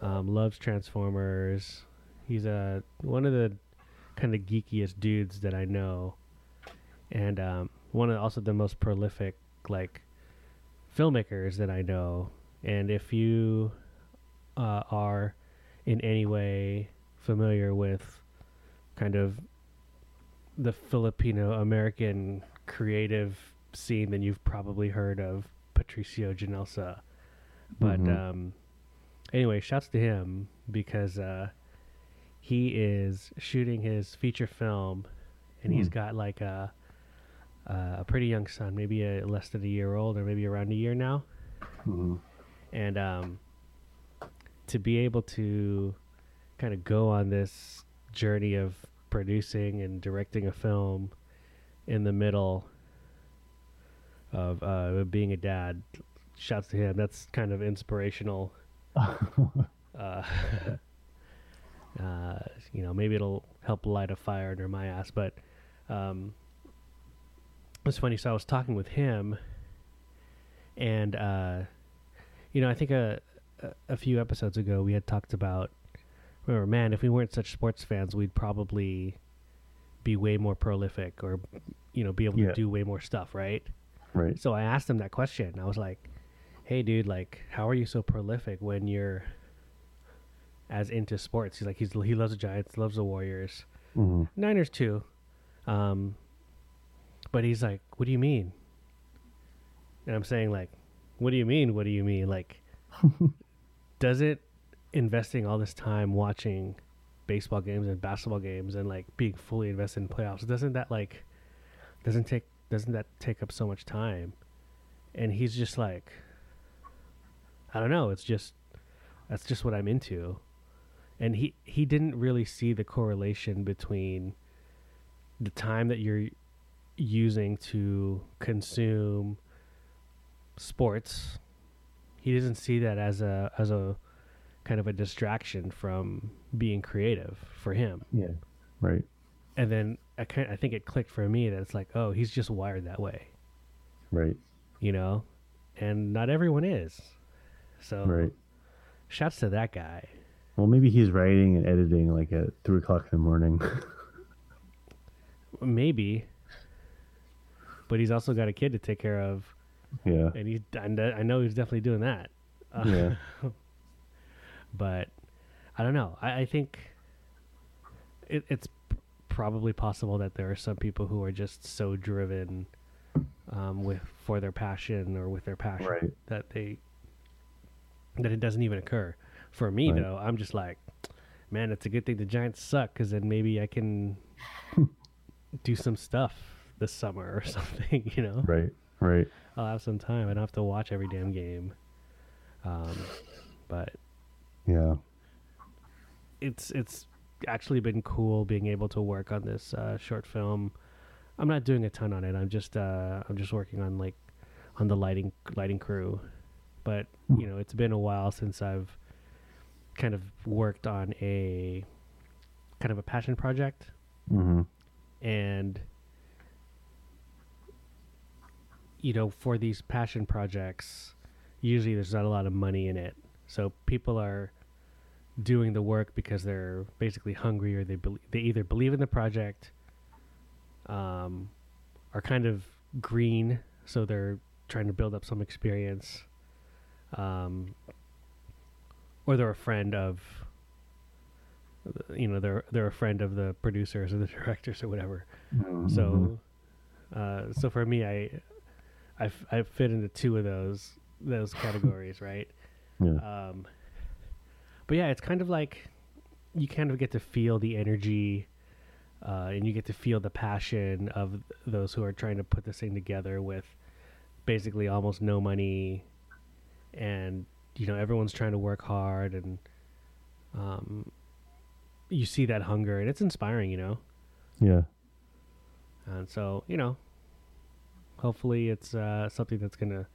Um, loves Transformers. He's a one of the kind of geekiest dudes that I know, and um, one of also the most prolific like filmmakers that I know. And if you uh, are in any way familiar with kind of the Filipino American creative scene, then you've probably heard of Patricio Ginelsa. But mm-hmm. um, anyway, shouts to him because uh, he is shooting his feature film, and mm. he's got like a a pretty young son, maybe a less than a year old, or maybe around a year now. Mm-hmm. And um, to be able to kind of go on this journey of producing and directing a film in the middle of uh, being a dad. Shouts to him. That's kind of inspirational. Uh, uh, you know, maybe it'll help light a fire under my ass. But um, it's funny. So I was talking with him, and uh, you know, I think a, a a few episodes ago we had talked about. Remember, man, if we weren't such sports fans, we'd probably be way more prolific, or you know, be able Yeah. to do way more stuff, right? Right. So I asked him that question. I was like, "Hey, dude, like, how are you so prolific when you're as into sports?" He's like, "He's he loves the Giants, loves the Warriors, hmm Niners too." Um, but he's like, "What do you mean?" And I'm saying, like, "What do you mean? What do you mean? Like, does it investing all this time watching baseball games and basketball games and like being fully invested in playoffs doesn't that like doesn't take doesn't that take up so much time and he's just like i don't know it's just that's just what i'm into and he he didn't really see the correlation between the time that you're using to consume sports he doesn't see that as a as a kind of a distraction from being creative for him Yeah. Right. and then I kind I think it clicked for me that it's like, oh, he's just wired that way, Right. you know, and not everyone is. So, Right. shouts to that guy. Well, maybe he's writing and editing like at three o'clock in the morning. Maybe, but he's also got a kid to take care of, yeah. and he's I I know he's definitely doing that. Uh, Yeah. but I don't know. I, I think it, it's probably possible that there are some people who are just so driven um, with for their passion or with their passion Right. that they that it doesn't even occur. For me Right. though, I'm just like, man, it's a good thing the Giants suck because then maybe I can do some stuff this summer or something. You know, Right. Right. I'll have some time. I don't have to watch every damn game. Um, but Yeah. it's it's actually been cool being able to work on this uh, short film. I'm not doing a ton on it. I'm just uh, I'm just working on like on the lighting lighting crew, but you know it's been a while since I've kind of worked on a kind of a passion project Mm-hmm. and you know for these passion projects usually there's not a lot of money in it so people are doing the work because they're basically hungry or they bel they either believe in the project um are kind of green so they're trying to build up some experience um or they're a friend of you know they're they're a friend of the producers or the directors or whatever Mm-hmm. so, uh, so for me, I, I, f- I fit into two of those those categories, right? yeah. Um, but yeah, it's kind of like you kind of get to feel the energy, uh, and you get to feel the passion of those who are trying to put this thing together with basically almost no money, and you know everyone's trying to work hard, and um, you see that hunger, and it's inspiring, you know. yeah. And so, you know, hopefully it's uh, something that's going to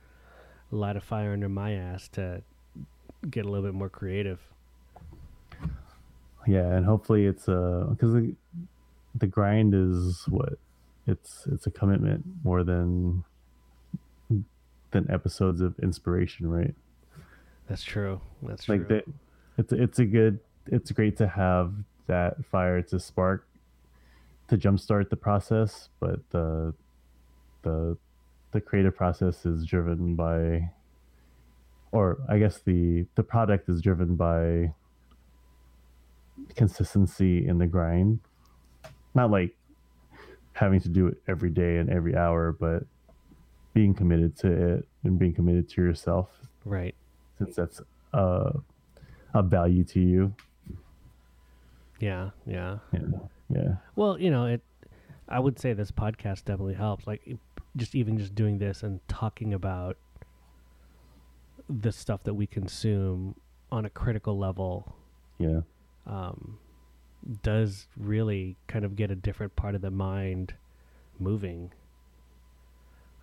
light a fire under my ass to get a little bit more creative. Yeah, and hopefully it's uh because the, the grind is what it's it's a commitment more than than episodes of inspiration, right? That's true. That's Like true. that, it's it's a good it's great to have that fire to spark to jumpstart the process, but the the the creative process is driven by or I guess the the product is driven by consistency in the grind. Not like having to do it every day and every hour, but being committed to it and being committed to yourself Right. since that's uh, a value to you. Yeah. Yeah. Yeah. Yeah. Well, you know, it. I would say this podcast definitely helps. Like, just even just doing this and talking about the stuff that we consume on a critical level Yeah. um, does really kind of get a different part of the mind moving.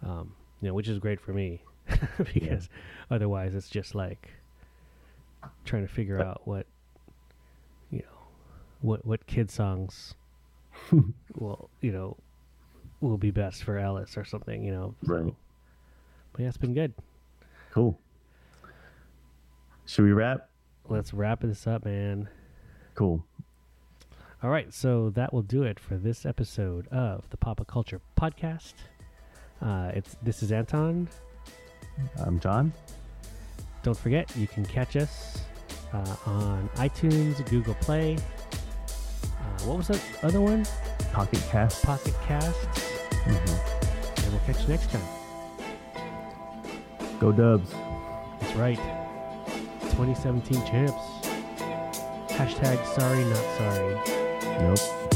Um, you know, which is great for me because otherwise it's just like trying to figure out what you know what what kid songs well you know will be best for Ellis or something. You know. So. Right. But yeah, it's been good. Cool. Should we wrap? Let's wrap this up, man. Cool. All right, so that will do it for this episode of the Papa Culture Podcast. Uh, it's this is Anton. I'm John. Don't forget, you can catch us uh, on iTunes, Google Play. Uh, what was that other one? Pocket Cast. Pocket Cast. Mm-hmm. And we'll catch you next time. Go Dubs. That's right. 2017 champs. Hashtag sorry, not sorry. Nope.